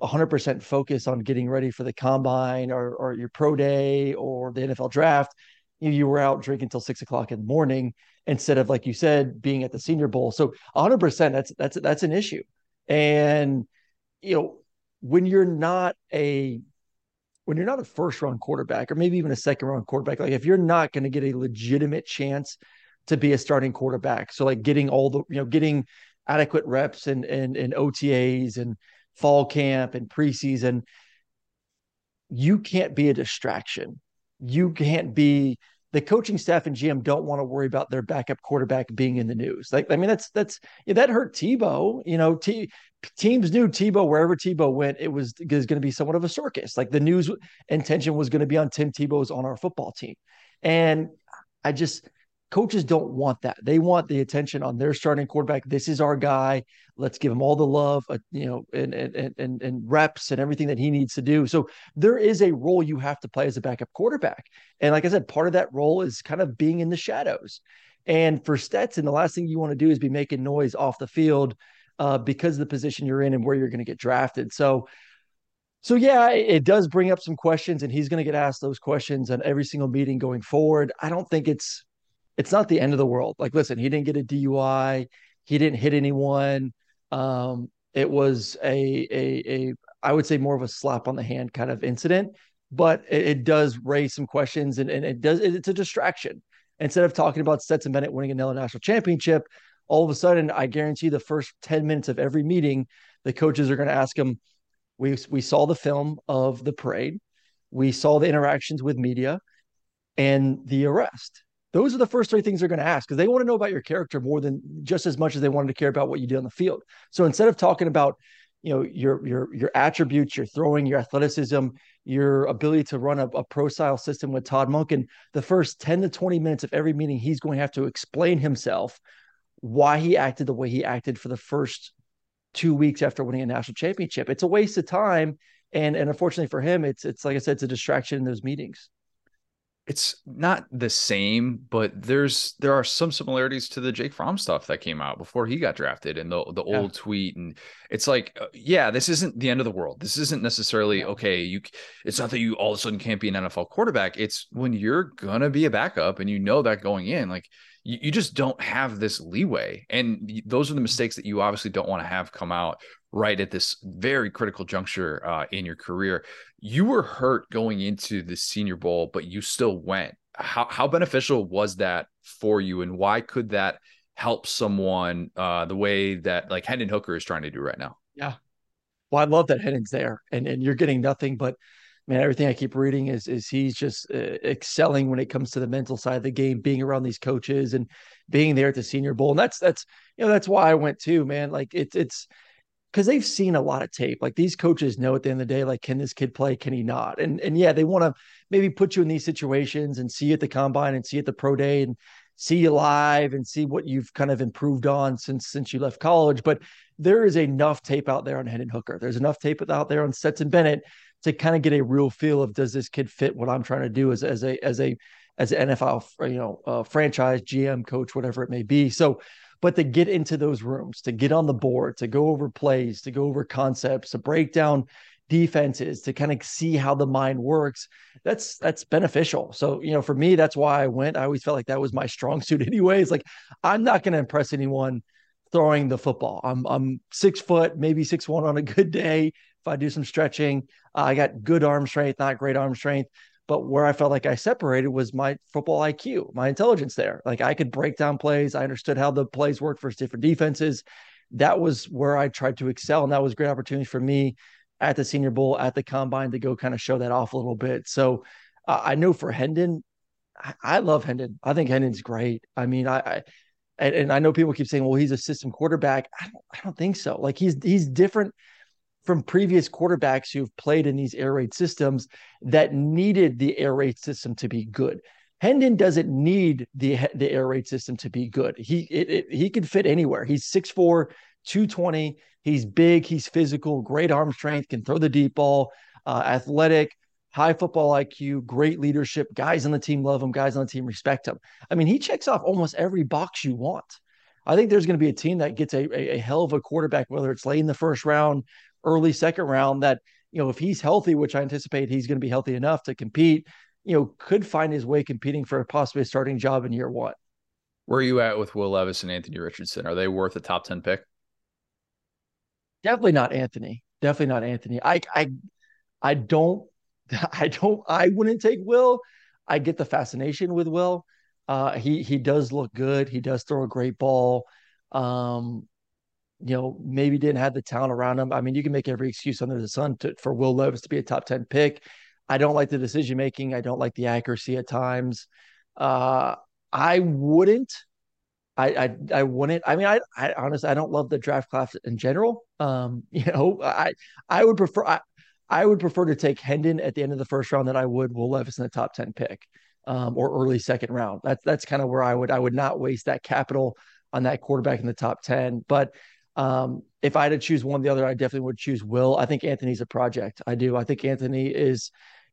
S3: 100% focus on getting ready for the combine or, or your pro day or the NFL draft, you, you were out drinking till six o'clock in the morning instead of, like you said, being at the Senior Bowl. So 100% that's that's that's an issue. And you know, when you're not a when you're not a first round quarterback or maybe even a second round quarterback, like if you're not going to get a legitimate chance to be a starting quarterback, so like getting all the you know getting adequate reps and and and OTAs and fall camp and preseason, you can't be a distraction. You can't be the coaching staff and GM don't want to worry about their backup quarterback being in the news. Like, I mean, that's that's yeah, that hurt Tebow. You know, T, teams knew Tebow wherever Tebow went, it was, was going to be somewhat of a circus. Like the news intention was going to be on Tim Tebow's on our football team, and I just coaches don't want that. They want the attention on their starting quarterback. This is our guy. Let's give him all the love, uh, you know, and, and and and reps and everything that he needs to do. So there is a role you have to play as a backup quarterback. And like I said, part of that role is kind of being in the shadows. And for Stetson, the last thing you want to do is be making noise off the field uh, because of the position you're in and where you're going to get drafted. So so yeah, it does bring up some questions, and he's going to get asked those questions on every single meeting going forward. I don't think it's it's not the end of the world. Like, listen, he didn't get a DUI, he didn't hit anyone. Um, it was a a a I would say more of a slap on the hand kind of incident, but it, it does raise some questions and, and it does it's a distraction. Instead of talking about Stetson Bennett winning another national championship, all of a sudden, I guarantee the first 10 minutes of every meeting, the coaches are going to ask him, we, we saw the film of the parade. We saw the interactions with media and the arrest. Those are the first three things they're going to ask because they want to know about your character more than just as much as they wanted to care about what you did on the field. So instead of talking about, you know, your your your attributes, your throwing, your athleticism, your ability to run a, a pro style system with Todd Monken, the first 10 to 20 minutes of every meeting, he's going to have to explain himself why he acted the way he acted for the first two weeks after winning a national championship. It's a waste of time. And and unfortunately for him, it's it's like I said, it's a distraction in those meetings
S1: it's not the same, but there's there are some similarities to the Jake Fromm stuff that came out before he got drafted and the the yeah. old tweet and it's like uh, yeah, this isn't the end of the world. This isn't necessarily yeah. okay, you it's not that you all of a sudden can't be an NFL quarterback. It's when you're going to be a backup and you know that going in like you, you just don't have this leeway and those are the mistakes that you obviously don't want to have come out right at this very critical juncture uh, in your career. You were hurt going into the Senior Bowl, but you still went. How how beneficial was that for you, and why could that help someone uh, the way that like Hendon Hooker is trying to do right now?
S3: Yeah, well, I love that Hendon's there, and and you're getting nothing but man. Everything I keep reading is is he's just uh, excelling when it comes to the mental side of the game, being around these coaches and being there at the Senior Bowl, and that's that's you know that's why I went too, man. Like it's it's because they've seen a lot of tape. Like these coaches know at the end of the day, like, can this kid play? Can he not? And and yeah, they want to maybe put you in these situations and see you at the combine and see at the pro day and see you live and see what you've kind of improved on since since you left college. But there is enough tape out there on Hendon Hooker. There's enough tape out there on Stetson Bennett to kind of get a real feel of does this kid fit what I'm trying to do as as a as a as an NFL you know uh, franchise GM coach whatever it may be. So but to get into those rooms, to get on the board, to go over plays, to go over concepts, to break down defenses, to kind of see how the mind works, that's that's beneficial. So, you know, for me, that's why I went. I always felt like that was my strong suit anyways. Like I'm not going to impress anyone throwing the football. I'm I'm six foot, maybe six one on a good day. If I do some stretching, uh, I got good arm strength, not great arm strength. But where I felt like I separated was my football IQ, my intelligence there. Like I could break down plays. I understood how the plays worked for different defenses. That was where I tried to excel. And that was great opportunity for me at the senior bowl, at the combine to go kind of show that off a little bit. So uh, I know for Hendon, I, I love Hendon. I think Hendon's great. I mean, I, I and, and, I know people keep saying, well, he's a system quarterback. I don't, I don't think so. Like he's he's different from previous quarterbacks who've played in these air raid systems that needed the air raid system to be good. Hendon doesn't need the the air raid system to be good. He it, it, he can fit anywhere. He's 6'4, 220. He's big, he's physical, great arm strength, can throw the deep ball, uh, athletic, high football IQ, great leadership. Guys on the team love him, guys on the team respect him. I mean, he checks off almost every box you want. I think there's going to be a team that gets a, a, a hell of a quarterback, whether it's late in the first round, early second round, that, you know, if he's healthy, which I anticipate he's going to be healthy enough to compete, you know, could find his way competing for possibly a starting job in year one.
S1: Where are you at with Will Levis and Anthony Richardson? Are they worth a top 10 pick?
S3: Definitely not Anthony. Definitely not Anthony. I I I don't I don't I wouldn't take Will. I get the fascination with Will. Uh, he he does look good. He does throw a great ball. Um, you know, maybe didn't have the talent around him. I mean, you can make every excuse under the sun to, for Will Levis to be a top 10 pick. I don't like the decision making. I don't like the accuracy at times. Uh, I wouldn't. I, I I wouldn't. I mean, I I honestly I don't love the draft class in general. Um, you know, I I would prefer I, I would prefer to take Hendon at the end of the first round than I would Will Levis in the top 10 pick um, or early second round. That's that's kind of where I would I would not waste that capital on that quarterback in the top 10. But um, if I had to choose one or the other, I definitely would choose Will. I think Anthony's a project. I do. I think Anthony is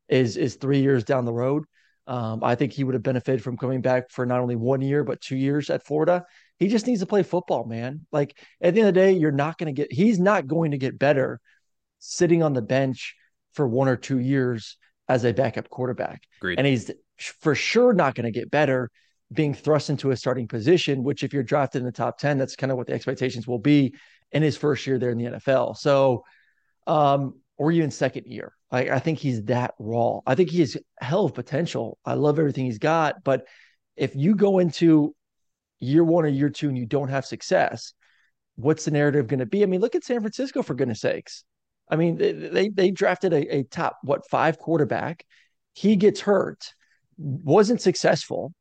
S3: is is three years down the road. Um, I think he would have benefited from coming back for not only one year but two years at Florida. He just needs to play football, man. Like at the end of the day, you're not going to get. He's not going to get better sitting on the bench for one or two years as a backup quarterback,
S1: Agreed.
S3: and he's for sure not going to get better being thrust into a starting position. Which, if you're drafted in the top ten, that's kind of what the expectations will be in his first year there in the NFL. So, um, or even second year. I, I think he's that raw. I think he has hell of potential. I love everything he's got. But if you go into year one or year two and you don't have success, what's the narrative going to be? I mean, look at San Francisco for goodness sakes. I mean, they they, they drafted a, a top what five quarterback. He gets hurt, wasn't successful.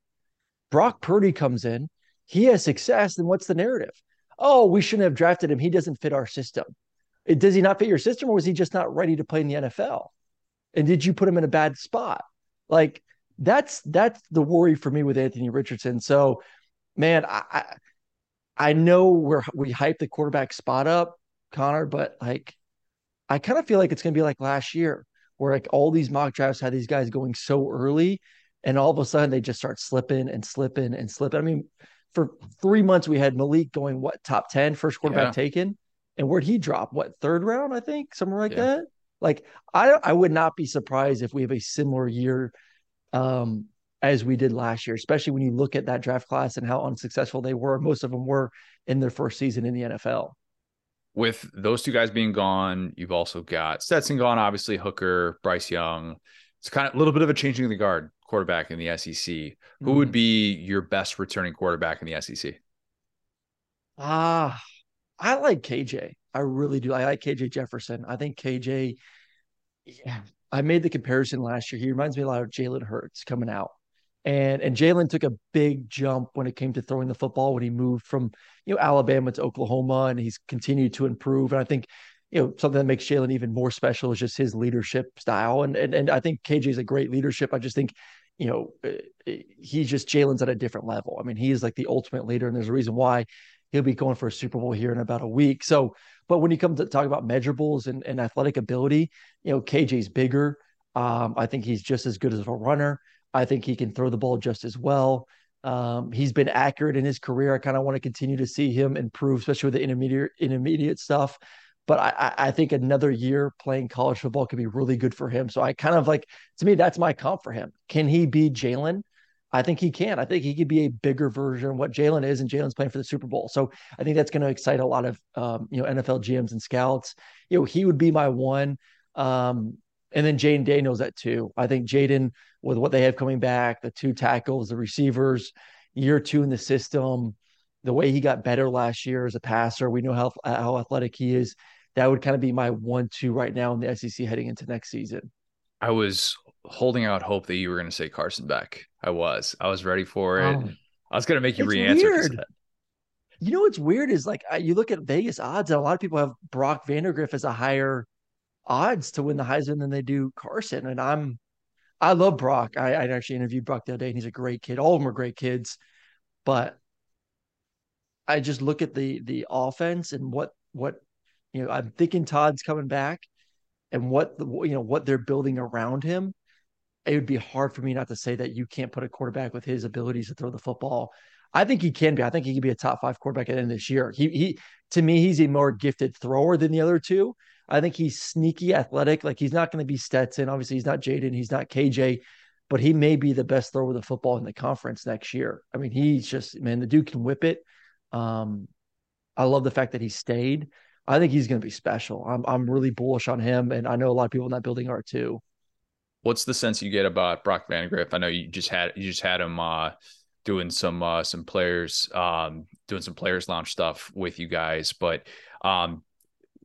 S3: Brock Purdy comes in, he has success. Then what's the narrative? Oh, we shouldn't have drafted him. He doesn't fit our system does he not fit your system or was he just not ready to play in the NFL? And did you put him in a bad spot? Like that's that's the worry for me with Anthony Richardson. So, man, I I know we're we hype the quarterback spot up, Connor, but like I kind of feel like it's gonna be like last year, where like all these mock drafts had these guys going so early, and all of a sudden they just start slipping and slipping and slipping. I mean, for three months we had Malik going what top 10, first quarterback yeah. taken and where'd he drop? What third round? I think somewhere like yeah. that. Like I, I would not be surprised if we have a similar year um, as we did last year, especially when you look at that draft class and how unsuccessful they were. Most of them were in their first season in the NFL.
S1: With those two guys being gone, you've also got Stetson gone, obviously Hooker, Bryce Young. It's kind of a little bit of a changing of the guard quarterback in the SEC. Who mm-hmm. would be your best returning quarterback in the SEC?
S3: Ah, I like KJ. I really do. I like KJ Jefferson. I think KJ, yeah, I made the comparison last year. He reminds me a lot of Jalen Hurts coming out. And and Jalen took a big jump when it came to throwing the football when he moved from you know Alabama to Oklahoma, and he's continued to improve. And I think you know something that makes Jalen even more special is just his leadership style. And and and I think KJ is a great leadership. I just think you know uh, he's just Jalen's at a different level. I mean, he is like the ultimate leader, and there's a reason why he'll be going for a Super Bowl here in about a week. So, but when you come to talk about measurables and, and athletic ability, you know, KJ's bigger. Um, I think he's just as good as a runner. I think he can throw the ball just as well. Um, he's been accurate in his career. I kind of want to continue to see him improve, especially with the intermediate intermediate stuff. But I, I think another year playing college football could be really good for him. So I kind of like to me, that's my comp for him. Can he be Jalen? I think he can. I think he could be a bigger version of what Jalen is, and Jalen's playing for the Super Bowl. So I think that's going to excite a lot of um, you know NFL GMs and scouts. You know, he would be my one. Um, and then Jayden Daniels at two. I think Jayden, with what they have coming back, the two tackles, the receivers, year two in the system, the way he got better last year as a passer, we know how how athletic he is. That would kind of be my one-two right now in the SEC heading into next season.
S1: I was holding out hope that you were going to say Carson Beck. I was. I was ready for it. Oh, I was going to make you re-answer.
S3: You know what's weird is like you look at Vegas odds, and a lot of people have Brock Vandagriff as a higher odds to win the Heisman than they do Carson. And I'm, I love Brock. I, I actually interviewed Brock the other day, and he's a great kid. All of them are great kids, but I just look at the the offense and what what you know. I'm thinking Todd's coming back, and what the you know what they're building around him it would be hard for me not to say that you can't put a quarterback with his abilities to throw the football. I think he can be. I think he can be a top five quarterback at the end of this year. He he to me, he's a more gifted thrower than the other two. I think he's sneaky athletic. Like he's not going to be Stetson. Obviously, he's not Jayden. He's not KJ, but he may be the best thrower of the football in the conference next year. I mean, he's just man, the dude can whip it. Um, I love the fact that he stayed. I think he's going to be special. I'm I'm really bullish on him, and I know a lot of people in that building are too
S1: what's the sense you get about Brock Vandagriff? I know you just had you just had him uh, doing some uh, some players um, doing some players lounge stuff with you guys, but um,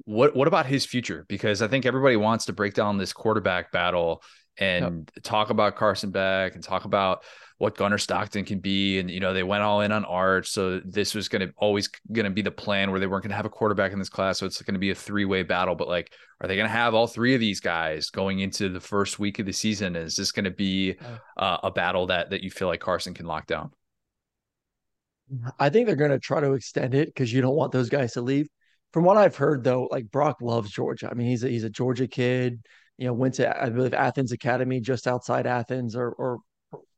S1: what what about his future? Because I think everybody wants to break down this quarterback battle and yep. talk about Carson Beck and talk about what Gunnar Stockton can be. And, you know, they went all in on Arch. So this was going to always going to be the plan where they weren't going to have a quarterback in this class. So it's going to be a three way battle. But like, are they going to have all three of these guys going into the first week of the season? Is this going to be uh, a battle that, that you feel like Carson can lock down?
S3: I think they're going to try to extend it because you don't want those guys to leave. From what I've heard, though, like Brock loves Georgia. I mean, he's a, he's a Georgia kid. You know, went to I believe Athens Academy, just outside Athens, or or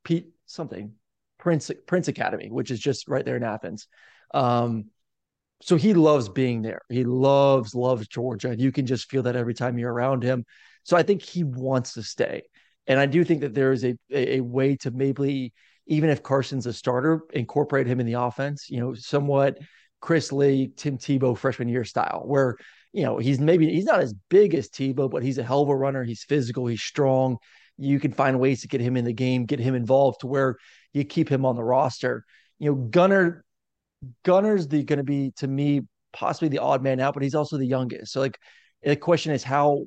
S3: Pete something Prince Prince Academy, which is just right there in Athens. Um, so he loves being there. He loves loves Georgia, and you can just feel that every time you're around him. So I think he wants to stay, and I do think that there is a a, a way to maybe even if Carson's a starter, incorporate him in the offense. You know, somewhat Chris Leak, Tim Tebow freshman year style, where you know he's maybe he's not as big as Tebow, but he's a hell of a runner. He's physical. He's strong you can find ways to get him in the game, get him involved to where you keep him on the roster. You know, Gunnar, Gunnar's the going to be to me possibly the odd man out, but he's also the youngest. So like the question is how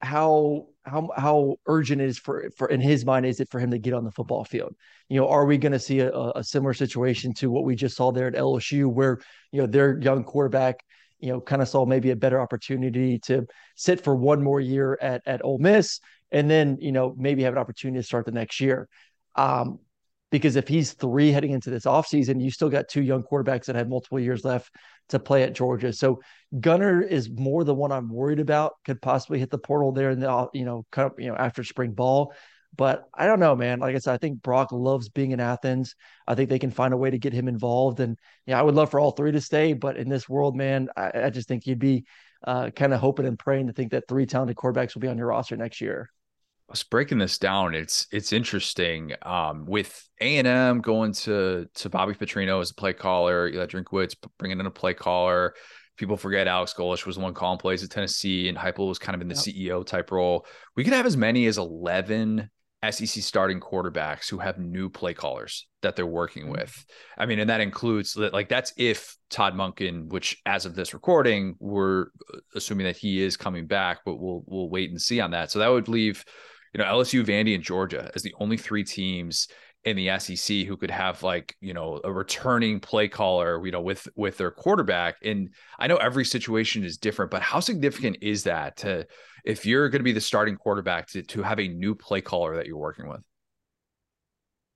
S3: how how how urgent is for for in his mind is it for him to get on the football field? You know, are we going to see a, a similar situation to what we just saw there at LSU, where you know their young quarterback, you know, kind of saw maybe a better opportunity to sit for one more year at at Ole Miss, and then you know maybe have an opportunity to start the next year. Um, because if he's three heading into this offseason, you still got two young quarterbacks that have multiple years left to play at Georgia. So Gunnar is more the one I'm worried about. Could possibly hit the portal there in the you know kind of, you know after spring ball. But I don't know, man. Like I said, I think Brock loves being in Athens. I think they can find a way to get him involved. And yeah, I would love for all three to stay. But in this world, man, I, I just think you'd be uh, kind of hoping and praying to think that three talented quarterbacks will be on your roster next year.
S1: I was breaking this down. It's it's interesting. Um, with A and M going to to Bobby Petrino as a play caller, Eli Drinkwitz bringing in a play caller. People forget Alex Golesh was the one calling plays at Tennessee, and Heupel was kind of in the yep. CEO type role. We could have as many as eleven SEC starting quarterbacks who have new play callers that they're working mm-hmm. with. I mean, and that includes that, like, that's if Todd Monken, which as of this recording, we're assuming that he is coming back, but we'll we'll wait and see on that. So that would leave, you know, LSU, Vandy, and Georgia as the only three teams in the SEC who could have like you know a returning play caller you know with with their quarterback. And I know every situation is different but how significant is that to if you're going to be the starting quarterback to to have a new play caller that you're working with?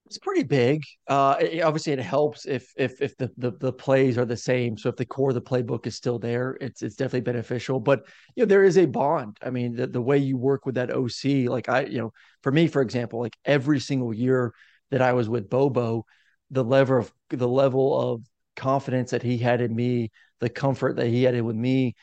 S3: It's pretty big. Uh it, obviously it helps if if if the, the the plays are the same. So if the core of the playbook is still there it's it's definitely beneficial. But you know there is a bond. I mean the, the way you work with that oc like i you know for me for example like every single year that I was with Bobo, the level of the level of confidence that he had in me, the comfort that he had with me,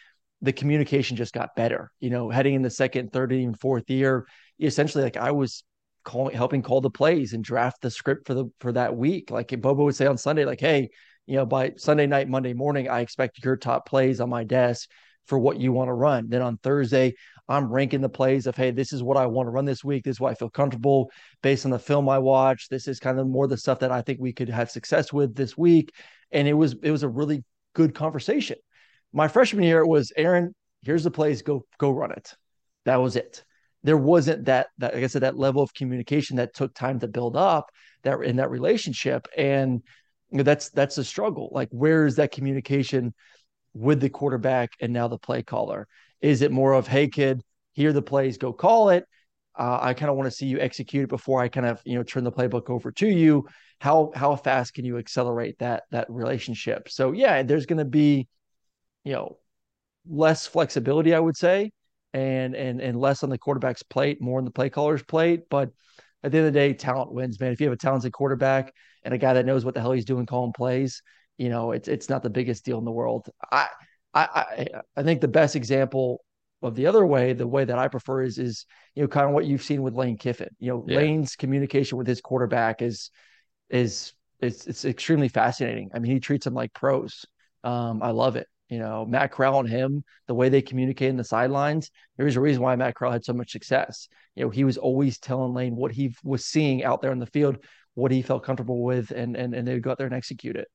S3: the communication just got better. You know, heading in the second, third, and fourth year, essentially like I was calling, helping call the plays and draft the script for the for that week. Like Bobo would say on Sunday, like, hey, you know, by Sunday night, Monday morning, I expect your top plays on my desk for what you want to run. Then on Thursday, I'm ranking the plays of, hey, this is what I want to run this week. This is what I feel comfortable based on the film I watch. This is kind of more the stuff that I think we could have success with this week. And it was it was a really good conversation. My freshman year was Aaron, here's the plays, go go run it. That was it. there wasn't that that like I said that level of communication that took time to build up that in that relationship and that's that's a struggle like where is that communication with the quarterback and now the play caller is it more of hey kid hear the plays go call it uh, I kind of want to see you execute it before I kind of you know turn the playbook over to you. How how fast can you accelerate that that relationship? So yeah, there's going to be you know less flexibility, I would say, and and and less on the quarterback's plate, more on the play caller's plate. But at the end of the day, talent wins, man. If you have a talented quarterback and a guy that knows what the hell he's doing calling plays, you know, it's it's not the biggest deal in the world. I I I think the best example of the other way, the way that I prefer is is you know kind of what you've seen with Lane Kiffin. You know, yeah. Lane's communication with his quarterback is is it's it's extremely fascinating. I mean, he treats them like pros. Um, I love it. You know, Matt Corral and him, the way they communicate in the sidelines. There's a reason why Matt Corral had so much success. You know, he was always telling Lane what he was seeing out there in the field, what he felt comfortable with, and and and they would go out there and execute it.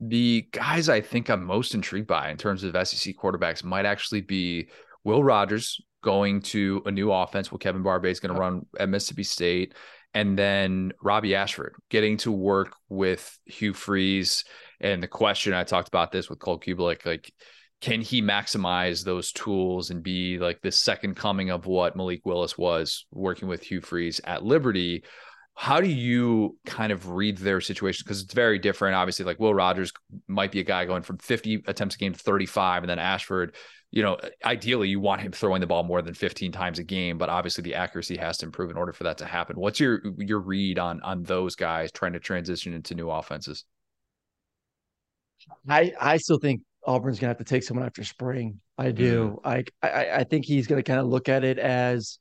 S1: The guys I think I'm most intrigued by in terms of SEC quarterbacks might actually be Will Rogers going to a new offense. Well, Kevin Barbay is going to run at Mississippi State, and then Robbie Ashford getting to work with Hugh Freeze. And the question I talked about this with Cole Cubelic, like, can he maximize those tools and be like the second coming of what Malik Willis was working with Hugh Freeze at Liberty? How do you kind of read their situation? Because it's very different. Obviously, like Will Rogers might be a guy going from 50 attempts a game to 35, and then Ashford, you know, ideally you want him throwing the ball more than 15 times a game, but obviously the accuracy has to improve in order for that to happen. What's your your read on on those guys trying to transition into new offenses?
S3: I I still think Auburn's gonna have to take someone after spring. I do. Mm-hmm. I, I I think he's gonna kind of look at it as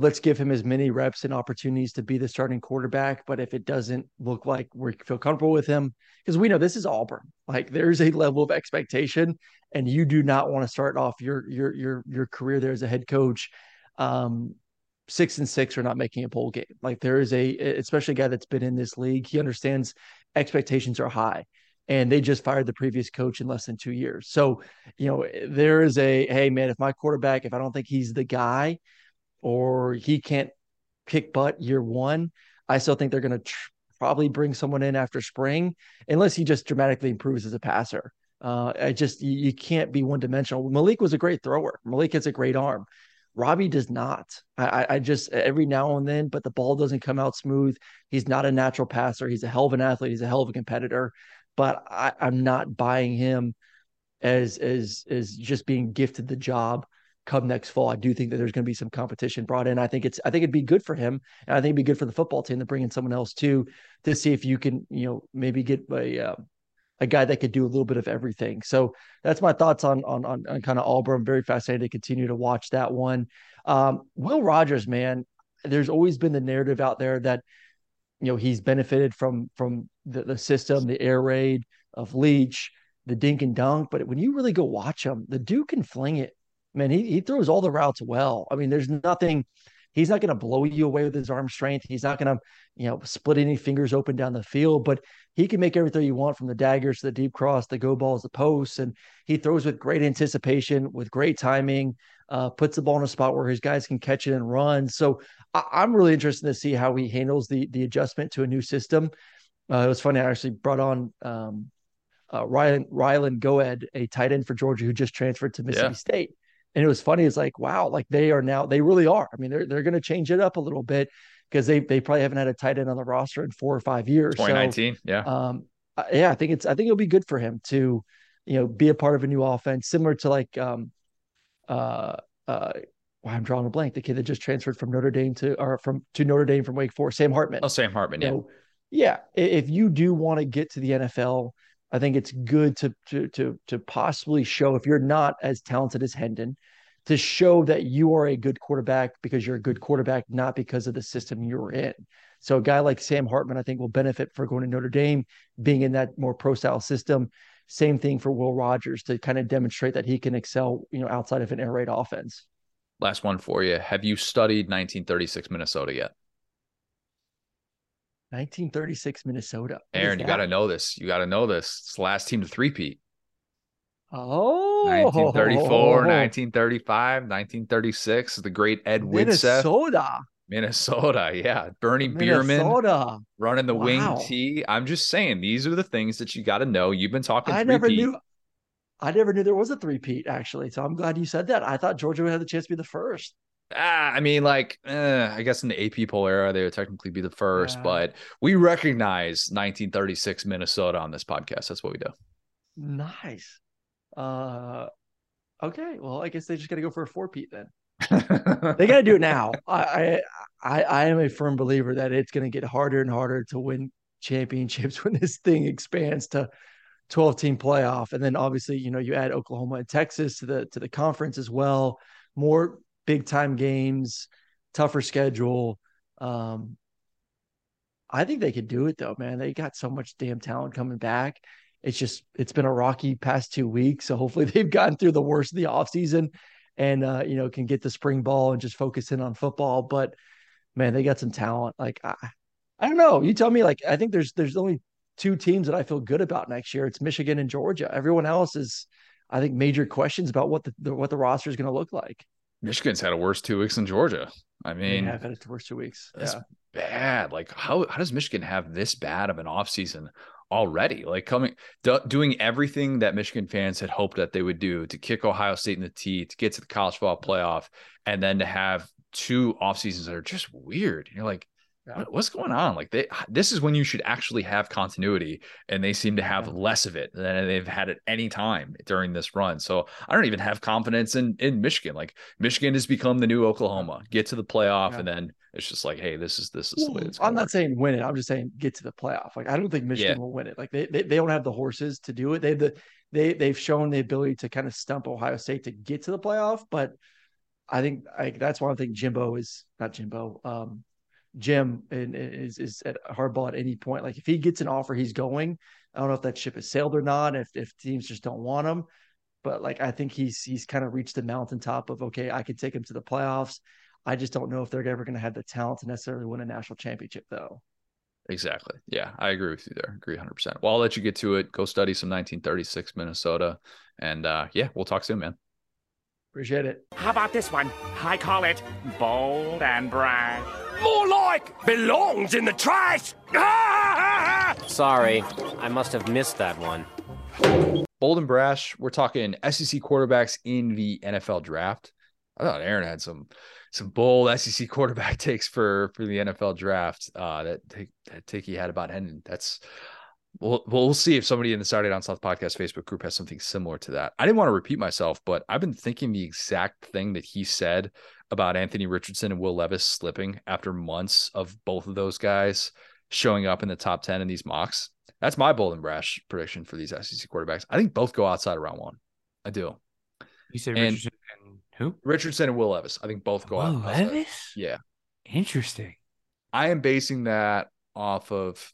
S3: let's give him as many reps and opportunities to be the starting quarterback. But if it doesn't look like we feel comfortable with him, because we know this is Auburn, like there's a level of expectation, and you do not want to start off your your your your career there as a head coach, um, six and six are not making a bowl game. Like there is a, especially a guy that's been in this league, he understands expectations are high. And they just fired the previous coach in less than two years. So, you know, there is a hey man, if my quarterback, if I don't think he's the guy, or he can't kick butt year one, I still think they're going to tr- probably bring someone in after spring, unless he just dramatically improves as a passer. Uh, I just you, you can't be one dimensional. Malik was a great thrower. Malik has a great arm. Robbie does not. I, I just every now and then, but the ball doesn't come out smooth. He's not a natural passer. He's a hell of an athlete. He's a hell of a competitor, but I, I'm not buying him as as as just being gifted the job come next fall. I do think that there's going to be some competition brought in. I think it's I think it'd be good for him, and I think it'd be good for the football team to bring in someone else too to see if you can you know maybe get a uh, a guy that could do a little bit of everything. So that's my thoughts on on on, on kind of Auburn. I'm very fascinated to continue to watch that one. Um, Will Rogers, man, there's always been the narrative out there that you know he's benefited from from the, the system, the air raid of Leach, the dink and dunk. But when you really go watch him, the dude can fling it man, he, he throws all the routes well. I mean, there's nothing, he's not going to blow you away with his arm strength. He's not going to, you know, split any fingers open down the field, but he can make everything you want from the daggers to the deep cross, the go balls, the posts. And he throws with great anticipation, with great timing, uh, puts the ball in a spot where his guys can catch it and run. So I, am really interested to see how he handles the, the adjustment to a new system. Uh, it was funny. I actually brought on, um, uh, Ryan Ryland Goede, a tight end for Georgia who just transferred to Mississippi yeah. State and it was funny. It's like, wow, like they are now, they really are. I mean, they're they're going to change it up a little bit because they they probably haven't had a tight end on the roster in four or five years.
S1: 2019, so, yeah. Um,
S3: yeah, I think it's I think it'll be good for him to, you know, be a part of a new offense, similar to like um, uh, uh, well, I'm drawing a blank. The kid that just transferred from Notre Dame to or from to Notre Dame from Wake Forest, Sam Hartman.
S1: Oh, Sam Hartman. Yeah.
S3: Yeah. If you do want to get to the NFL, I think it's good to to to to possibly show if you're not as talented as Hendon, to show that you are a good quarterback because you're a good quarterback, not because of the system you're in. So a guy like Sam Hartman, I think, will benefit for going to Notre Dame, being in that more pro style system. Same thing for Will Rogers to kind of demonstrate that he can excel, you know, outside of an air raid offense.
S1: Last one for you. Have you studied 1936 Minnesota yet?
S3: 1936 Minnesota.
S1: What Aaron, you got to know this. You got to know this. It's the last team to three-peat.
S3: Oh,
S1: 1934, 1935, 1936. The great Ed Widseth.
S3: Minnesota.
S1: Minnesota, yeah. Bernie Minnesota. Bierman running the wow. wing T. I'm just saying, these are the things that you got to know. You've been talking.
S3: I never knew. I never knew there was a three-peat actually. So I'm glad you said that. I thought Georgia would have the chance to be the first.
S1: Ah, I mean, like, eh, I guess in the AP poll era, they would technically be the first, yeah. but we recognize 1936 Minnesota on this podcast. That's what we do.
S3: Nice. Uh, okay. Well, I guess they just got to go for a four-peat then. they got to do it now. I, I I am a firm believer that it's going to get harder and harder to win championships when this thing expands to 12 team playoff and then obviously you know you add Oklahoma and Texas to the to the conference as well more big time games tougher schedule um I think they could do it though man they got so much damn talent coming back it's just it's been a rocky past 2 weeks so hopefully they've gotten through the worst of the offseason and uh, you know can get the spring ball and just focus in on football. But man, they got some talent. Like I, I don't know. You tell me. Like I think there's there's only two teams that I feel good about next year. It's Michigan and Georgia. Everyone else is, I think, major questions about what the, the what the roster is going to look like.
S1: Michigan's had a worse two weeks than Georgia. I mean,
S3: yeah, I've had a worse two weeks.
S1: That's yeah. bad. Like how how does Michigan have this bad of an offseason already like coming do, doing everything that michigan fans had hoped that they would do to kick ohio state in the teeth to get to the college football playoff and then to have two off seasons that are just weird you're like yeah. what's going on like they this is when you should actually have continuity and they seem to have yeah. less of it than they've had at any time during this run so i don't even have confidence in in michigan like michigan has become the new oklahoma get to the playoff yeah. and then it's just like, hey, this is this is the way it's.
S3: I'm not
S1: work.
S3: saying win it. I'm just saying get to the playoff. Like I don't think Michigan will win it. Like they, they they don't have the horses to do it. They the they they've shown the ability to kind of stump Ohio State to get to the playoff, but I think like that's why I think Jimbo is not Jimbo. Um, Jim is is at hardball at any point. Like if he gets an offer, he's going. I don't know if that ship has sailed or not. If if teams just don't want him, but like I think he's he's kind of reached the mountaintop of okay, I could take him to the playoffs. I just don't know if they're ever going to have the talent to necessarily win a national championship, though.
S1: Exactly. Yeah, I agree with you there. Agree 100%. Well, I'll let you get to it. Go study some 1936 Minnesota. And uh, yeah, we'll talk soon, man.
S3: Appreciate it.
S4: How about this one? I call it bold and brash. More like belongs in the trash.
S5: Sorry, I must have missed that one.
S1: Bold and brash. We're talking SEC quarterbacks in the NFL draft. I thought Aaron had some some bold SEC quarterback takes for for the NFL draft. Uh, that take that take he had about Hendon. That's we'll we'll see if somebody in the Saturday Down South podcast Facebook group has something similar to that. I didn't want to repeat myself, but I've been thinking the exact thing that he said about Anthony Richardson and Will Levis slipping after months of both of those guys showing up in the top 10 in these mocks. That's my bold and brash prediction for these SEC quarterbacks. I think both go outside of round one. I do.
S2: You say Richardson and who?
S1: Richardson and Will Levis. I think both go
S2: Will out. Levis?
S1: Yeah.
S2: Interesting.
S1: I am basing that off of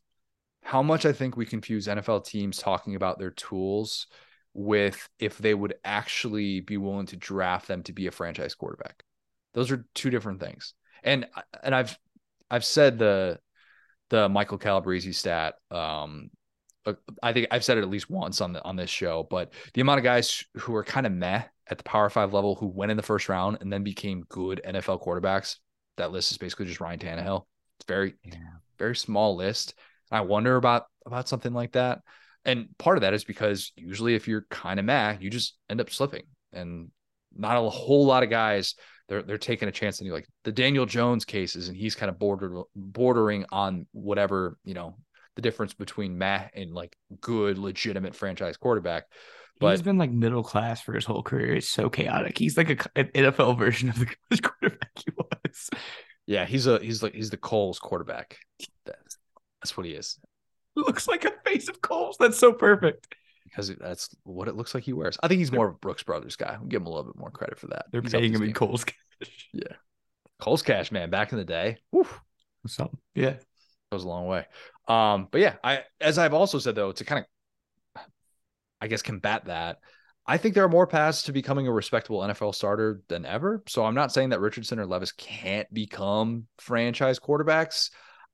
S1: how much I think we confuse NFL teams talking about their tools with if they would actually be willing to draft them to be a franchise quarterback. Those are two different things. And and I've I've said the the Michael Calabrese stat um I think I've said it at least once on the on this show, but the amount of guys who are kind of meh at the Power Five level who went in the first round and then became good NFL quarterbacks. That list is basically just Ryan Tannehill. It's very, yeah. very small list. I wonder about about something like that. And part of that is because usually if you're kind of mad, you just end up slipping. And not a whole lot of guys they're they're taking a chance on you. Like the Daniel Jones cases, and he's kind of bordered bordering on whatever you know the difference between meh and like good legitimate franchise quarterback.
S2: But he's been like middle class for his whole career. It's so chaotic. He's like a, an NFL version of the quarterback he was.
S1: Yeah, he's a he's like he's the Kohl's quarterback. That's, what he is.
S2: Looks like a face of Kohl's. That's so perfect.
S1: Because that's what it looks like he wears. I think he's more of a Brooks Brothers guy. I'll give him a little bit more credit for that.
S2: They're
S1: he's
S2: paying him in Kohl's cash.
S1: Yeah. Kohl's cash, man, back in the day.
S2: Woof. Something. Yeah.
S1: Goes a long way. Um, but yeah, I as I've also said though, to kind of I guess, combat that. I think there are more paths to becoming a respectable NFL starter than ever. So I'm not saying that Richardson or Levis can't become franchise quarterbacks.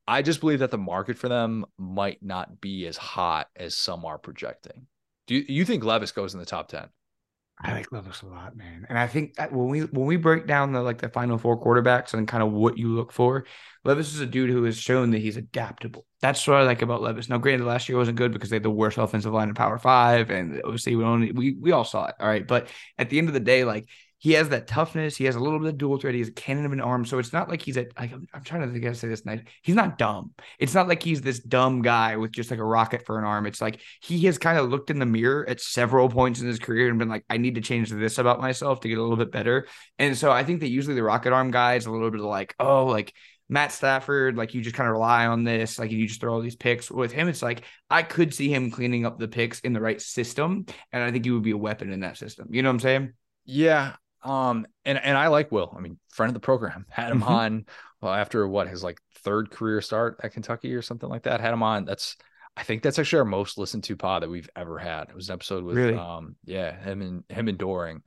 S1: I just believe that the market for them might not be as hot as some are projecting. Do you, you think Levis goes in the top 10?
S2: I like Levis a lot, man. And I think when we when we break down the like the final four quarterbacks and kind of what you look for, Levis is a dude who has shown that he's adaptable. That's what I like about Levis. Now, granted, last year wasn't good because they had the worst offensive line in Power Five, and obviously we only we we all saw it. All right, but at the end of the day, like he has that toughness. He has a little bit of dual threat. He's a cannon of an arm. So it's not like he's a. I'm trying to think how to say this nice. He's not dumb. It's not like he's this dumb guy with just like a rocket for an arm. It's like he has kind of looked in the mirror at several points in his career and been like, I need to change this about myself to get a little bit better. And so I think that usually the rocket arm guy is a little bit of like, oh, like Matt Stafford, like you just kind of rely on this, like you just throw all these picks. With him, it's like I could see him cleaning up the picks in the right system, and I think he would be a weapon in that system. You know what I'm saying?
S1: Yeah, um, and and I like Will. I mean, friend of the program, had him mm-hmm. on well after what his like third career start at Kentucky or something like that. Had him on. That's I think that's actually our most listened to pod that we've ever had. It was an episode with really? um yeah him and him and Doring.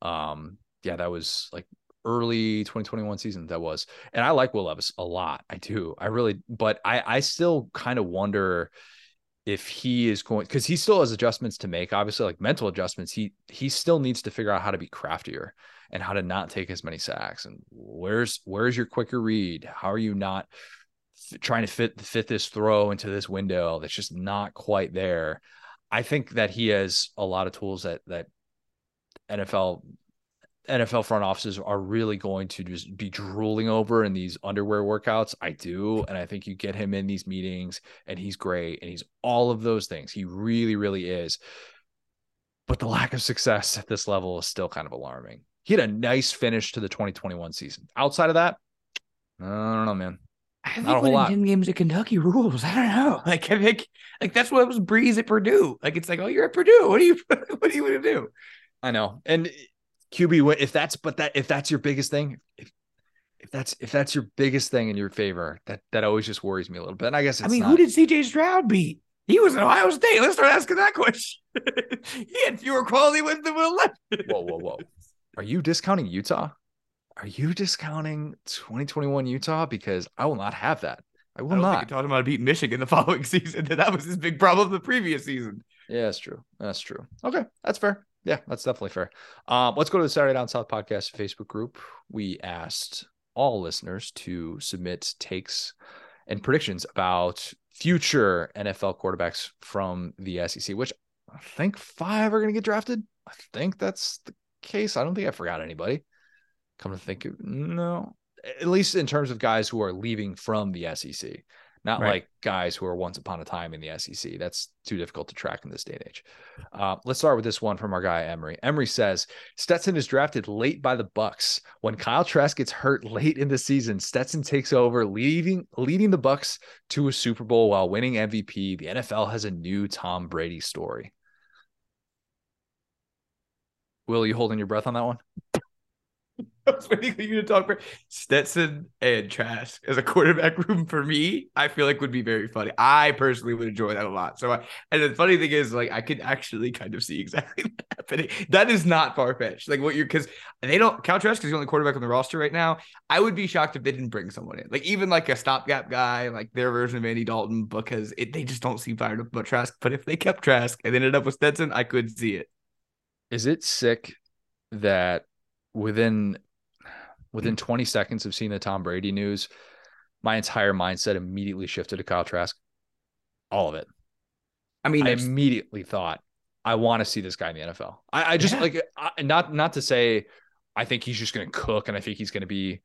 S1: Um yeah that was like early 2021 season that was and i like will levis a lot i do i really but i i still kind of wonder if he is going because he still has adjustments to make obviously like mental adjustments he he still needs to figure out how to be craftier and how to not take as many sacks. And where's where's your quicker read? How are you not f- trying to fit fit this throw into this window that's just not quite there? I think that he has a lot of tools that that NFL NFL front offices are really going to just be drooling over in these underwear workouts. I do. And I think you get him in these meetings and he's great and he's all of those things. He really, really is. But the lack of success at this level is still kind of alarming. He had a nice finish to the 2021 season. Outside of that, I don't know, man.
S2: I think Not winning 10 games at Kentucky rules. I don't know. Like, I think like that's what was Brees at Purdue. Like, it's like, oh, you're at Purdue. What do you what are you gonna do?
S1: I know. And QB if that's but that if that's your biggest thing, if if that's if that's your biggest thing in your favor, that that always just worries me a little bit. And I guess I
S2: mean,
S1: not.
S2: who did CJ Stroud beat? He was at Ohio State. Let's start asking that question. he had fewer quality wins than Will Levis.
S1: whoa, whoa, whoa! Are you discounting Utah? Are you discounting 2021 Utah? Because I will not have that. I will I not.
S2: talking about beating Michigan the following season. That was his big problem the previous season.
S1: Yeah, that's true. That's true. Okay, that's fair. Yeah, that's definitely fair. Um, let's go to the Saturday Down South podcast Facebook group. We asked all listeners to submit takes and predictions about future NFL quarterbacks from the SEC, which I think five are going to get drafted. I think that's the case. I don't think I forgot anybody. Come to think of no, at least in terms of guys who are leaving from the SEC not right. like guys who are once upon a time in the SEC. That's too difficult to track in this day and age. Uh, let's start with this one from our guy Emery. Emery says Stetson is drafted late by the Bucs. When Kyle Trask gets hurt late in the season, Stetson takes over, leading leading the Bucs to a Super Bowl while winning MVP. The NFL has a new Tom Brady story. Will you holding your breath on that one?
S2: I was waiting for you to talk for Stetson and Trask as a quarterback room for me. I feel like would be very funny. I personally would enjoy that a lot. So, I, and the funny thing is, like, I could actually kind of see exactly that happening. That is not far fetched. Like, what you're because they don't. Kyle Trask is the only quarterback on the roster right now. I would be shocked if they didn't bring someone in, like even like a stopgap guy, like their version of Andy Dalton, because it, they just don't seem fired up about Trask. But if they kept Trask and ended up with Stetson, I could see it.
S1: Is it sick that within within hmm. 20 seconds of seeing the Tom Brady news, my entire mindset immediately shifted to Kyle Trask. All of it. I mean, I immediately thought, I want to see this guy in the NFL. I, I just yeah. like I, not not to say I think he's just going to cook and I think he's going to be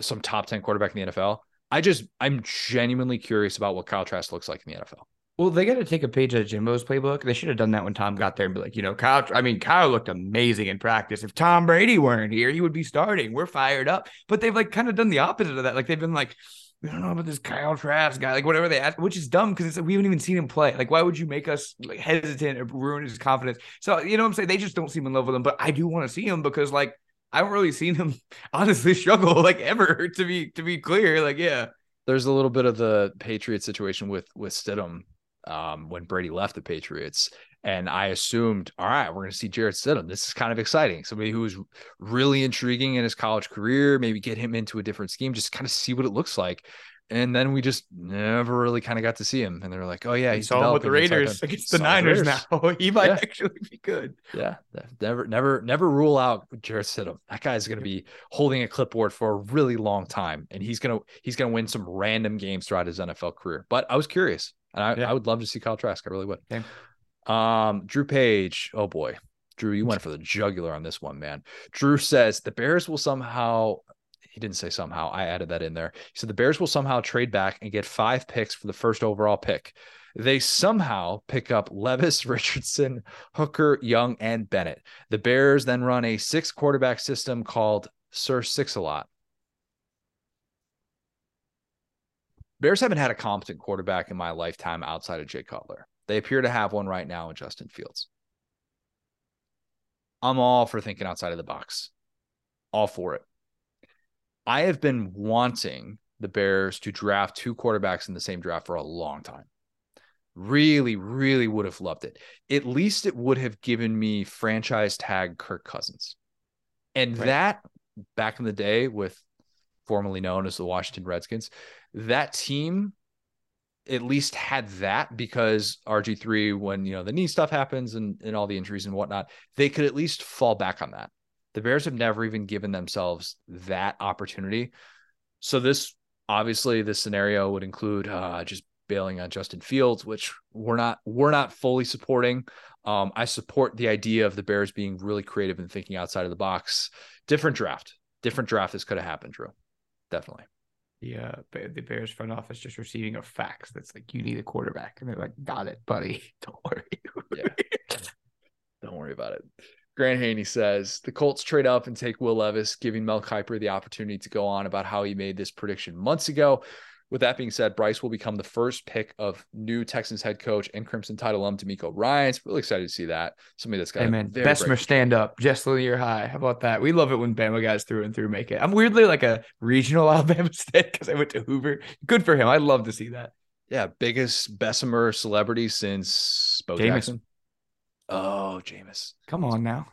S1: some top 10 quarterback in the NFL. I just I'm genuinely curious about what Kyle Trask looks like in the NFL.
S2: Well, they got to take a page out of Jimbo's playbook. They should have done that when Tom got there and be like, you know, Kyle. I mean, Kyle looked amazing in practice. If Tom Brady weren't here, he would be starting. We're fired up. But they've like kind of done the opposite of that. Like they've been like, we don't know about this Kyle Trask guy, like whatever they ask, which is dumb because we haven't even seen him play. Like, why would you make us like hesitant or ruin his confidence? So you know what I'm saying? They just don't seem in love with him. But I do want to see him because like I haven't really seen him honestly struggle like ever. To be to be clear, like yeah.
S1: There's a little bit of the Patriot situation with with Stidham um, when Brady left the Patriots. And I assumed, all right, we're going to see Jarrett Stidham. This is kind of exciting. Somebody who was really intriguing in his college career, maybe get him into a different scheme, just kind of see what it looks like. and then we just never really kind of got to see him. And they're like, "Oh yeah,
S2: he's saw him with the Raiders against the Niners now. he might yeah. actually be good."
S1: Yeah, never, never, never rule out Jarrett Stidham. That guy's going to be holding a clipboard for a really long time, and he's gonna he's gonna win some random games throughout his NFL career. But I was curious, and I, yeah. I would love to see Kyle Trask. I really would. Okay. Um, Drew Page. Oh boy, Drew, you went for the jugular on this one, man. Drew says the Bears will somehow he didn't say somehow. I added that in there. He said the Bears will somehow trade back and get five picks for the first overall pick. They somehow pick up Levis, Richardson, Hooker, Young, and Bennett. The Bears then run a six quarterback system called Sir Six a lot. Bears haven't had a competent quarterback in my lifetime outside of Jay Cutler. They appear to have one right now in Justin Fields. I'm all for thinking outside of the box. All for it. I have been wanting the Bears to draft two quarterbacks in the same draft for a long time. Really, really would have loved it. At least it would have given me franchise tag Kirk Cousins. And right. that back in the day with formerly known as the Washington Redskins, that team at least had that because RG3, when you know the knee stuff happens and, and all the injuries and whatnot, they could at least fall back on that. The Bears have never even given themselves that opportunity. So this obviously this scenario would include uh, just bailing on Justin Fields, which we're not we're not fully supporting. Um, I support the idea of the Bears being really creative and thinking outside of the box. Different draft, different draft. This could have happened, Drew. Definitely.
S2: Yeah, uh, the Bears front office just receiving a fax that's like you need a quarterback, and they're like, "Got it, buddy. Don't worry."
S1: yeah. Don't worry about it. Grant Haney says the Colts trade up and take Will Levis, giving Mel Kiper the opportunity to go on about how he made this prediction months ago. With that being said, Bryce will become the first pick of new Texans head coach and Crimson Tide alum DeMeco Ryans. Really excited to see that. Somebody that's got
S2: hey man, Bessemer stand up, just year high. How about that? We love it when Bama guys through and through make it. I'm weirdly like a regional Alabama state because I went to Hoover. Good for him. I'd love to see that.
S1: Yeah, biggest Bessemer celebrity since Bo Jameis. Jackson. Oh, Jameis.
S2: Come on now.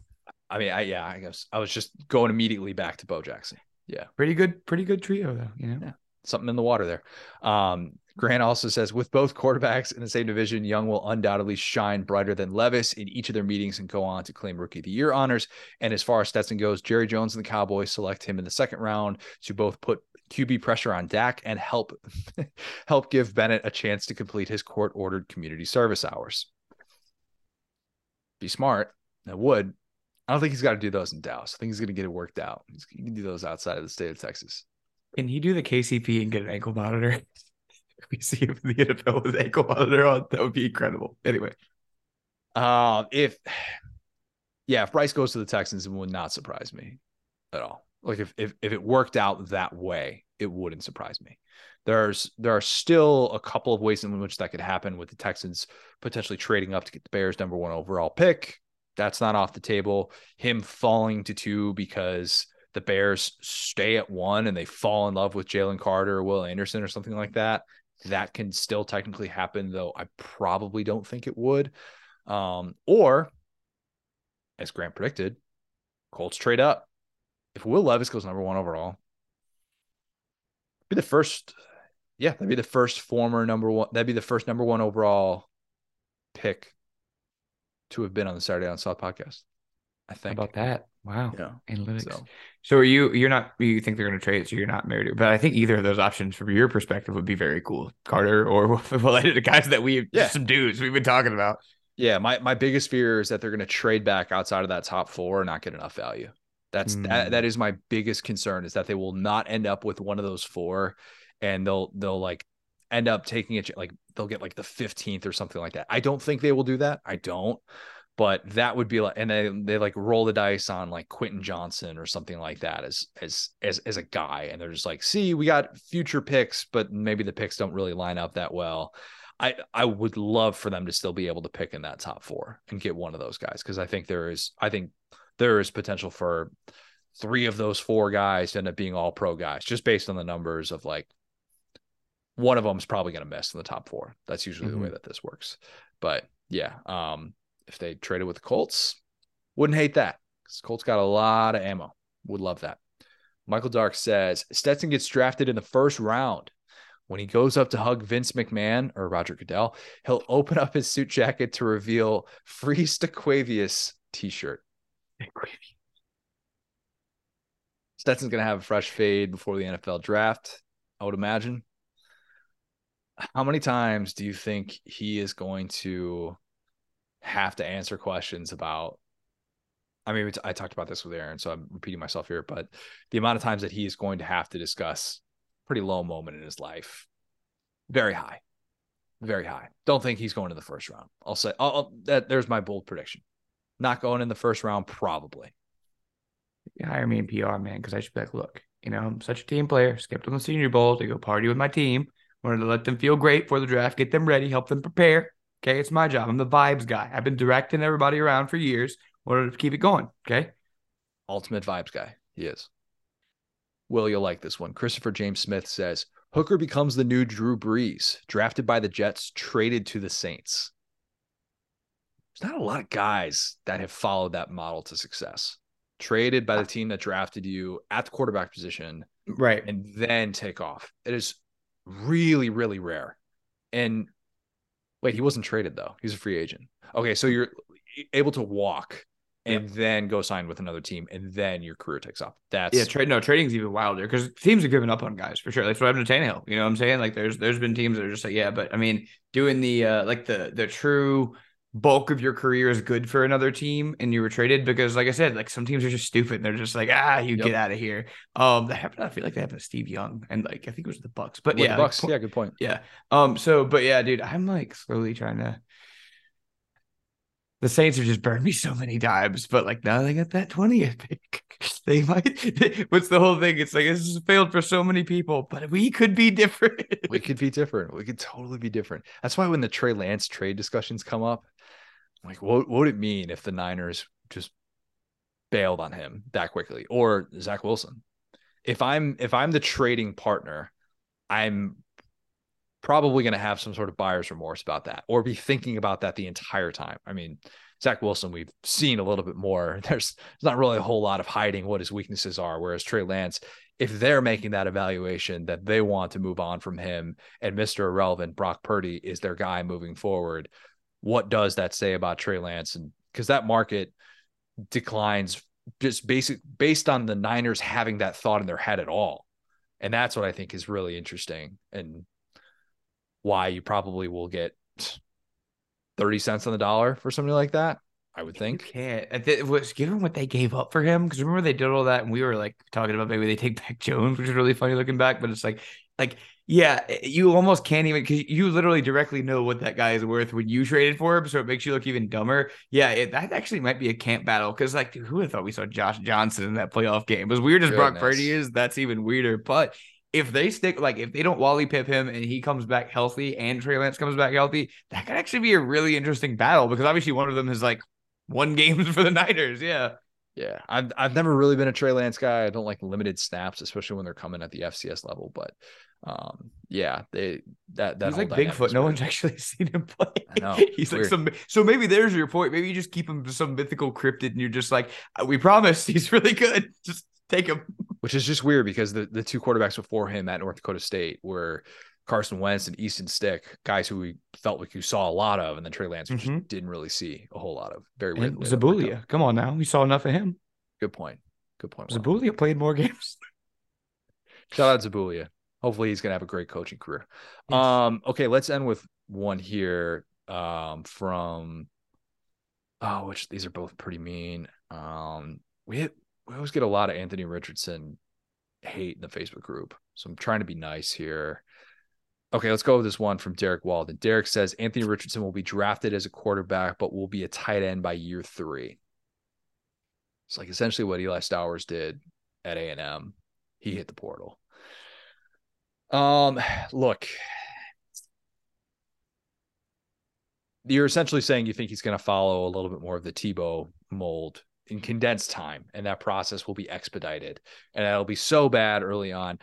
S1: I mean, I yeah, I guess I was just going immediately back to Bo Jackson. Yeah.
S2: Pretty good, pretty good trio though, you know.
S1: Yeah. Something in the water there. Um, Grant also says with both quarterbacks in the same division, Young will undoubtedly shine brighter than Levis in each of their meetings and go on to claim rookie of the year honors. And as far as Stetson goes, Jerry Jones and the Cowboys select him in the second round to both put QB pressure on Dak and help help give Bennett a chance to complete his court ordered community service hours be smart. I would. I don't think he's got to do those in Dallas. I think he's going to get it worked out. He can do those outside of the state of Texas.
S2: Can he do the KCP and get an ankle monitor? we see if the NFL with ankle monitor on. That would be incredible. Anyway,
S1: uh, if yeah, if Bryce goes to the Texans, it would not surprise me at all. Like if if if it worked out that way, it wouldn't surprise me. There's there are still a couple of ways in which that could happen with the Texans potentially trading up to get the Bears number one overall pick. That's not off the table. Him falling to two because the Bears stay at one and they fall in love with Jalen Carter or Will Anderson or something like that. That can still technically happen, though I probably don't think it would. Um, or, as Grant predicted, Colts trade up. If Will Levis goes number one overall, be the first yeah, that'd be the first former number one. That'd be the first number one overall pick to have been on the Saturday Down South podcast. I think
S2: How about that. Wow. Yeah. Analytics. So, so are you you're not you think they're gonna trade, so you're not married to but I think either of those options from your perspective would be very cool. Carter or related to guys that we yeah. some dudes we've been talking about.
S1: Yeah, my my biggest fear is that they're gonna trade back outside of that top four and not get enough value. That's mm. that, that is my biggest concern is that they will not end up with one of those four and they'll they'll like end up taking it like they'll get like the 15th or something like that. I don't think they will do that. I don't. But that would be like and they they like roll the dice on like Quentin Johnston or something like that as as as as a guy and they're just like, "See, we got future picks, but maybe the picks don't really line up that well." I I would love for them to still be able to pick in that top 4 and get one of those guys because I think there is I think there is potential for three of those four guys to end up being all pro guys just based on the numbers of like one of them is probably going to miss in the top four. That's usually mm-hmm. the way mm-hmm. that this works. But yeah, um, if they traded with the Colts, wouldn't hate that because Colts got a lot of ammo. Would love that. Michael Dark says Stetson gets drafted in the first round. When he goes up to hug Vince McMahon or Roger Goodell, he'll open up his suit jacket to reveal free Staquavius t-shirt. Stetson's going to have a fresh fade before the NFL draft, I would imagine. How many times do you think he is going to have to answer questions about I mean, I talked about this with Aaron, so I'm repeating myself here, but the amount of times that he is going to have to discuss pretty low moment in his life, very high, very high. Don't think he's going to the first round. I'll say, I'll, that there's my bold prediction. Not going in the first round, probably.
S2: You hire me in PR, man, because I should be like, look, you know, I'm such a team player. Skipped on the Senior Bowl to go party with my team. Wanted to let them feel great for the draft, get them ready, help them prepare. Okay, it's my job. I'm the vibes guy. I've been directing everybody around for years. Wanted to keep it going. Okay.
S1: Ultimate vibes guy. He is. Will, you'll like this one. Christopher James Smith says Hooker becomes the new Drew Brees, drafted by the Jets, traded to the Saints. There's not a lot of guys that have followed that model to success. Traded by the team that drafted you at the quarterback position,
S2: right,
S1: and then take off. It is really, really rare. And wait, he wasn't traded though; he's a free agent. Okay, so you're able to walk and yeah. then go sign with another team, and then your career takes off. That's
S2: yeah. Trade no trading's even wilder because teams are giving up on guys for sure. Like what happened to Tannehill. You know what I'm saying? Like there's there's been teams that are just like yeah, but I mean doing the uh like the the true bulk of your career is good for another team and you were traded because like I said, like some teams are just stupid. They're just like, ah, you yep. get out of here. Um that happened, I feel like that happened to Steve Young and like I think it was the Bucs. But yeah,
S1: Bucs, like, yeah, good point.
S2: Yeah. Um, so but yeah, dude, I'm like slowly trying to the Saints have just burned me so many times, but like now they got that 20th pick. They might what's the whole thing? It's like this has failed for so many people, but we could be different.
S1: we could be different. We could totally be different. That's why when the Trey Lance trade discussions come up, like, what, what would it mean if the Niners just bailed on him that quickly? Or Zach Wilson? If I'm if I'm the trading partner, I'm probably going to have some sort of buyer's remorse about that or be thinking about that the entire time. I mean, Zach Wilson, we've seen a little bit more. There's, there's not really a whole lot of hiding what his weaknesses are. Whereas Trey Lance, if they're making that evaluation that they want to move on from him and Mr. Irrelevant Brock Purdy is their guy moving forward, what does that say about Trey Lance? And because that market declines just basic based on the Niners having that thought in their head at all. And that's what I think is really interesting. And why you probably will get 30 cents on the dollar for something like that. I would think.
S2: You can't. It was given what they gave up for him. Because remember they did all that, and we were like talking about maybe they take back Jones, which is really funny looking back. But it's like, like, yeah, eh, you almost can't even because you literally directly know what that guy is worth when you traded for him, so it makes you look even dumber. Yeah, it, that actually might be a camp battle because, like, dude, who would have thought we saw Josh Johnson in that playoff game? As weird as Goodness. Brock Purdy is, that's even weirder. But if they stick like if they don't Wally Pipp him and he comes back healthy and Trey Lance comes back healthy, that could actually be a really interesting battle because obviously one of them is like one games for the Niners. Yeah.
S1: Yeah. I've I've never really been a Trey Lance guy. I don't like limited snaps, especially when they're coming at the FCS level. But um yeah, they that that
S2: he's like Bigfoot. No one's actually seen him play.
S1: I know.
S2: he's like some so maybe there's your point. Maybe you just keep him to some mythical cryptid and you're just like, uh, we promise he's really good. Just take him
S1: which is just weird because the, the two quarterbacks before him at North Dakota State were Carson Wentz and Easton Stick, guys who we felt like you saw a lot of, and then Trey Lance, mm-hmm. didn't really see a whole lot of. Very weird.
S2: Zabulia, come on now, we saw enough of him.
S1: Good point. Good point.
S2: Zabulia played more games.
S1: Shout out Zabulia. Hopefully, he's gonna have a great coaching career. Yes. Um, okay, let's end with one here. Um, from oh, which these are both pretty mean. Um, we hit we always get a lot of Anthony Richardson hate in the Facebook group. So I'm trying to be nice here. Okay, let's go with this one from Derek Walden. Derek says Anthony Richardson will be drafted as a quarterback, but will be a tight end by year three. It's like essentially what Eli Stowers did at A and M. He hit the portal. Um, look, you're essentially saying you think he's going to follow a little bit more of the Tebow mold in condensed time and that process will be expedited and that'll be so bad early on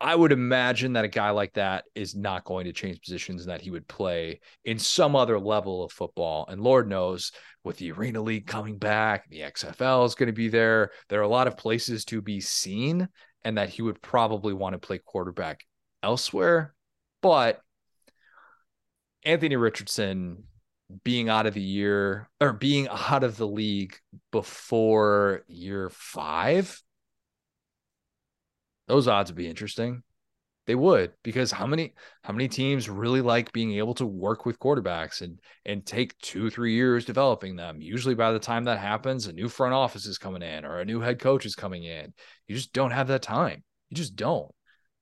S1: i would imagine that a guy like that is not going to change positions and that he would play in some other level of football and lord knows with the arena league coming back the xfl is going to be there there are a lot of places to be seen and that he would probably want to play quarterback elsewhere. But Anthony Richardson being out of the year or being out of the league before year five, those odds would be interesting. They would because how many how many teams really like being able to work with quarterbacks and and take two three years developing them. Usually by the time that happens, a new front office is coming in or a new head coach is coming in. You just don't have that time. You just don't.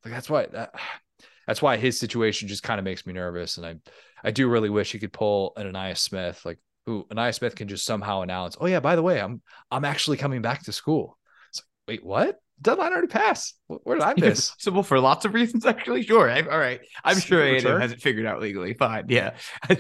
S1: Like that's why that that's why his situation just kind of makes me nervous. And I I do really wish he could pull an Ainias Smith, like who Ainias Smith can just somehow announce, oh yeah, by the way, I'm I'm actually coming back to school. It's like, wait, what? Deadline already passed. Where did I miss?
S2: Possible for lots of reasons, actually. Sure. I, all right. I'm sure A&M has it figured out legally. Fine. Yeah. I,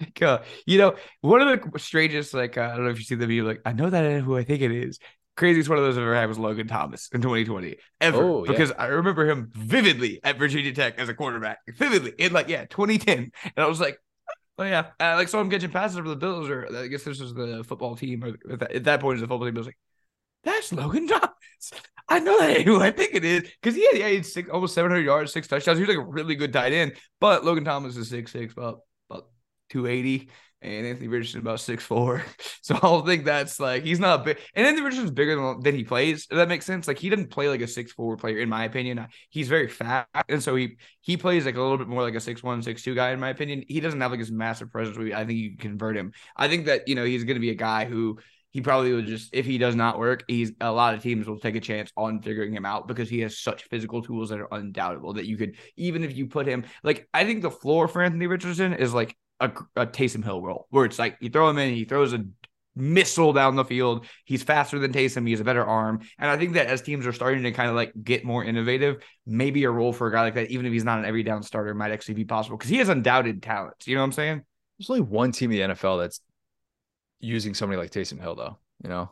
S2: think, uh, you know, one of the strangest, like, uh, I don't know if you see the video, like, I know that who I think it is. Craziest one of those I've ever had was Logan Thomas in 2020 ever oh, yeah. because I remember him vividly at Virginia Tech as a quarterback, vividly in like yeah 2010, and I was like, Oh yeah, uh, like so I'm getting passes over the Bills, or I guess this was the football team, or at that, at that point, it was the football team. I was like, that's Logan Thomas. I know that who I think it is because he had, he had six, almost 700 yards, six touchdowns. He was like a really good tight end. But Logan Thomas is six six, about about 280, and Anthony Richardson about six four. So I don't think that's like he's not big. And Anthony Richardson's bigger than, than he plays. If that makes sense. Like he doesn't play like a six four player, in my opinion. He's very fat, and so he he plays like a little bit more like a six one, six two guy, in my opinion. He doesn't have like his massive presence. I think you can convert him. I think that you know he's going to be a guy who he probably would just if he does not work, he's a lot of teams will take a chance on figuring him out because he has such physical tools that are undoubtable that you could even if you put him like I think the floor for Anthony Richardson is like a, a Taysom Hill role where it's like you throw him in, he throws a missile down the field. He's faster than Taysom. He has a better arm. And I think that as teams are starting to kind of like get more innovative, maybe a role for a guy like that, even if he's not an every down starter, might actually be possible because he has undoubted talents. You know what I'm saying?
S1: There's only one team in the NFL that's using somebody like Taysom Hill, though. You know,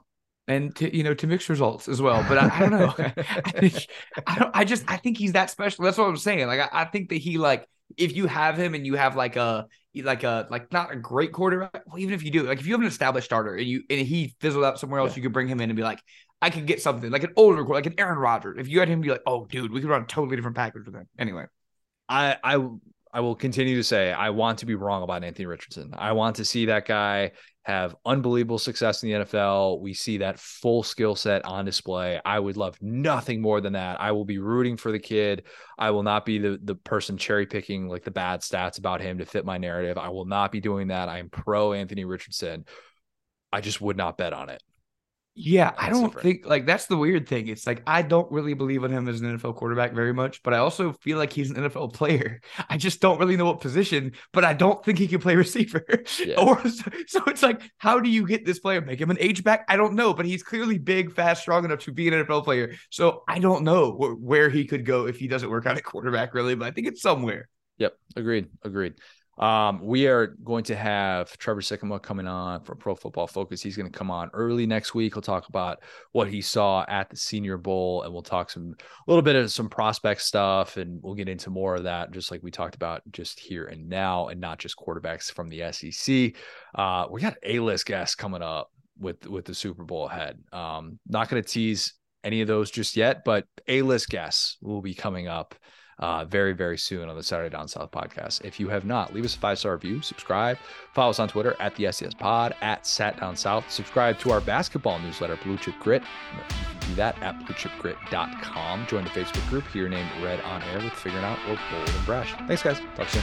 S2: and to you know to mix results as well. But I, I don't know. I think I don't. I just I think he's that special. That's what I'm saying. Like I, I, think that he like if you have him and you have like a like a like not a great quarterback. Well, even if you do, like if you have an established starter and you and he fizzled out somewhere else, yeah. you could bring him in and be like, I could get something like an older like an Aaron Rodgers. If you had him be like, oh dude, we could run a totally different package with him. Anyway,
S1: I I I will continue to say I want to be wrong about Anthony Richardson. I want to see that guy have unbelievable success in the NFL. We see that full skill set on display. I would love nothing more than that. I will be rooting for the kid. I will not be the the person cherry picking like the bad stats about him to fit my narrative. I will not be doing that. I am pro Anthony Richardson. I just would not bet on it.
S2: Yeah, I don't different. think like that's the weird thing. It's like I don't really believe in him as an NFL quarterback very much, but I also feel like he's an NFL player. I just don't really know what position, but I don't think he can play receiver. Yeah. or so it's like, how do you get this player? Make him an H back? I don't know, but he's clearly big, fast, strong enough to be an NFL player. So I don't know where he could go if he doesn't work out at quarterback, really. But I think it's somewhere.
S1: Yep, agreed, agreed. Um, we are going to have Trevor Sikkema coming on from Pro Football Focus. He's going to come on early next week. He'll talk about what he saw at the Senior Bowl, and we'll talk some a little bit of some prospect stuff, and we'll get into more of that, just like we talked about just here and now, and not just quarterbacks from the SEC. Uh, we got a list guests coming up with with the Super Bowl ahead. Um, not going to tease any of those just yet, but a list guests will be coming up uh, very, very soon on the Saturday Down South podcast. If you have not, leave us a five star review, subscribe, follow us on Twitter at the SDS Pod, at Sat Down South, subscribe to our basketball newsletter, Blue Chip Grit. Do that at bluechipgrit.com. Join the Facebook group, hear your name read on air with Figuring Out or Bold and Brash. Thanks, guys. Talk soon.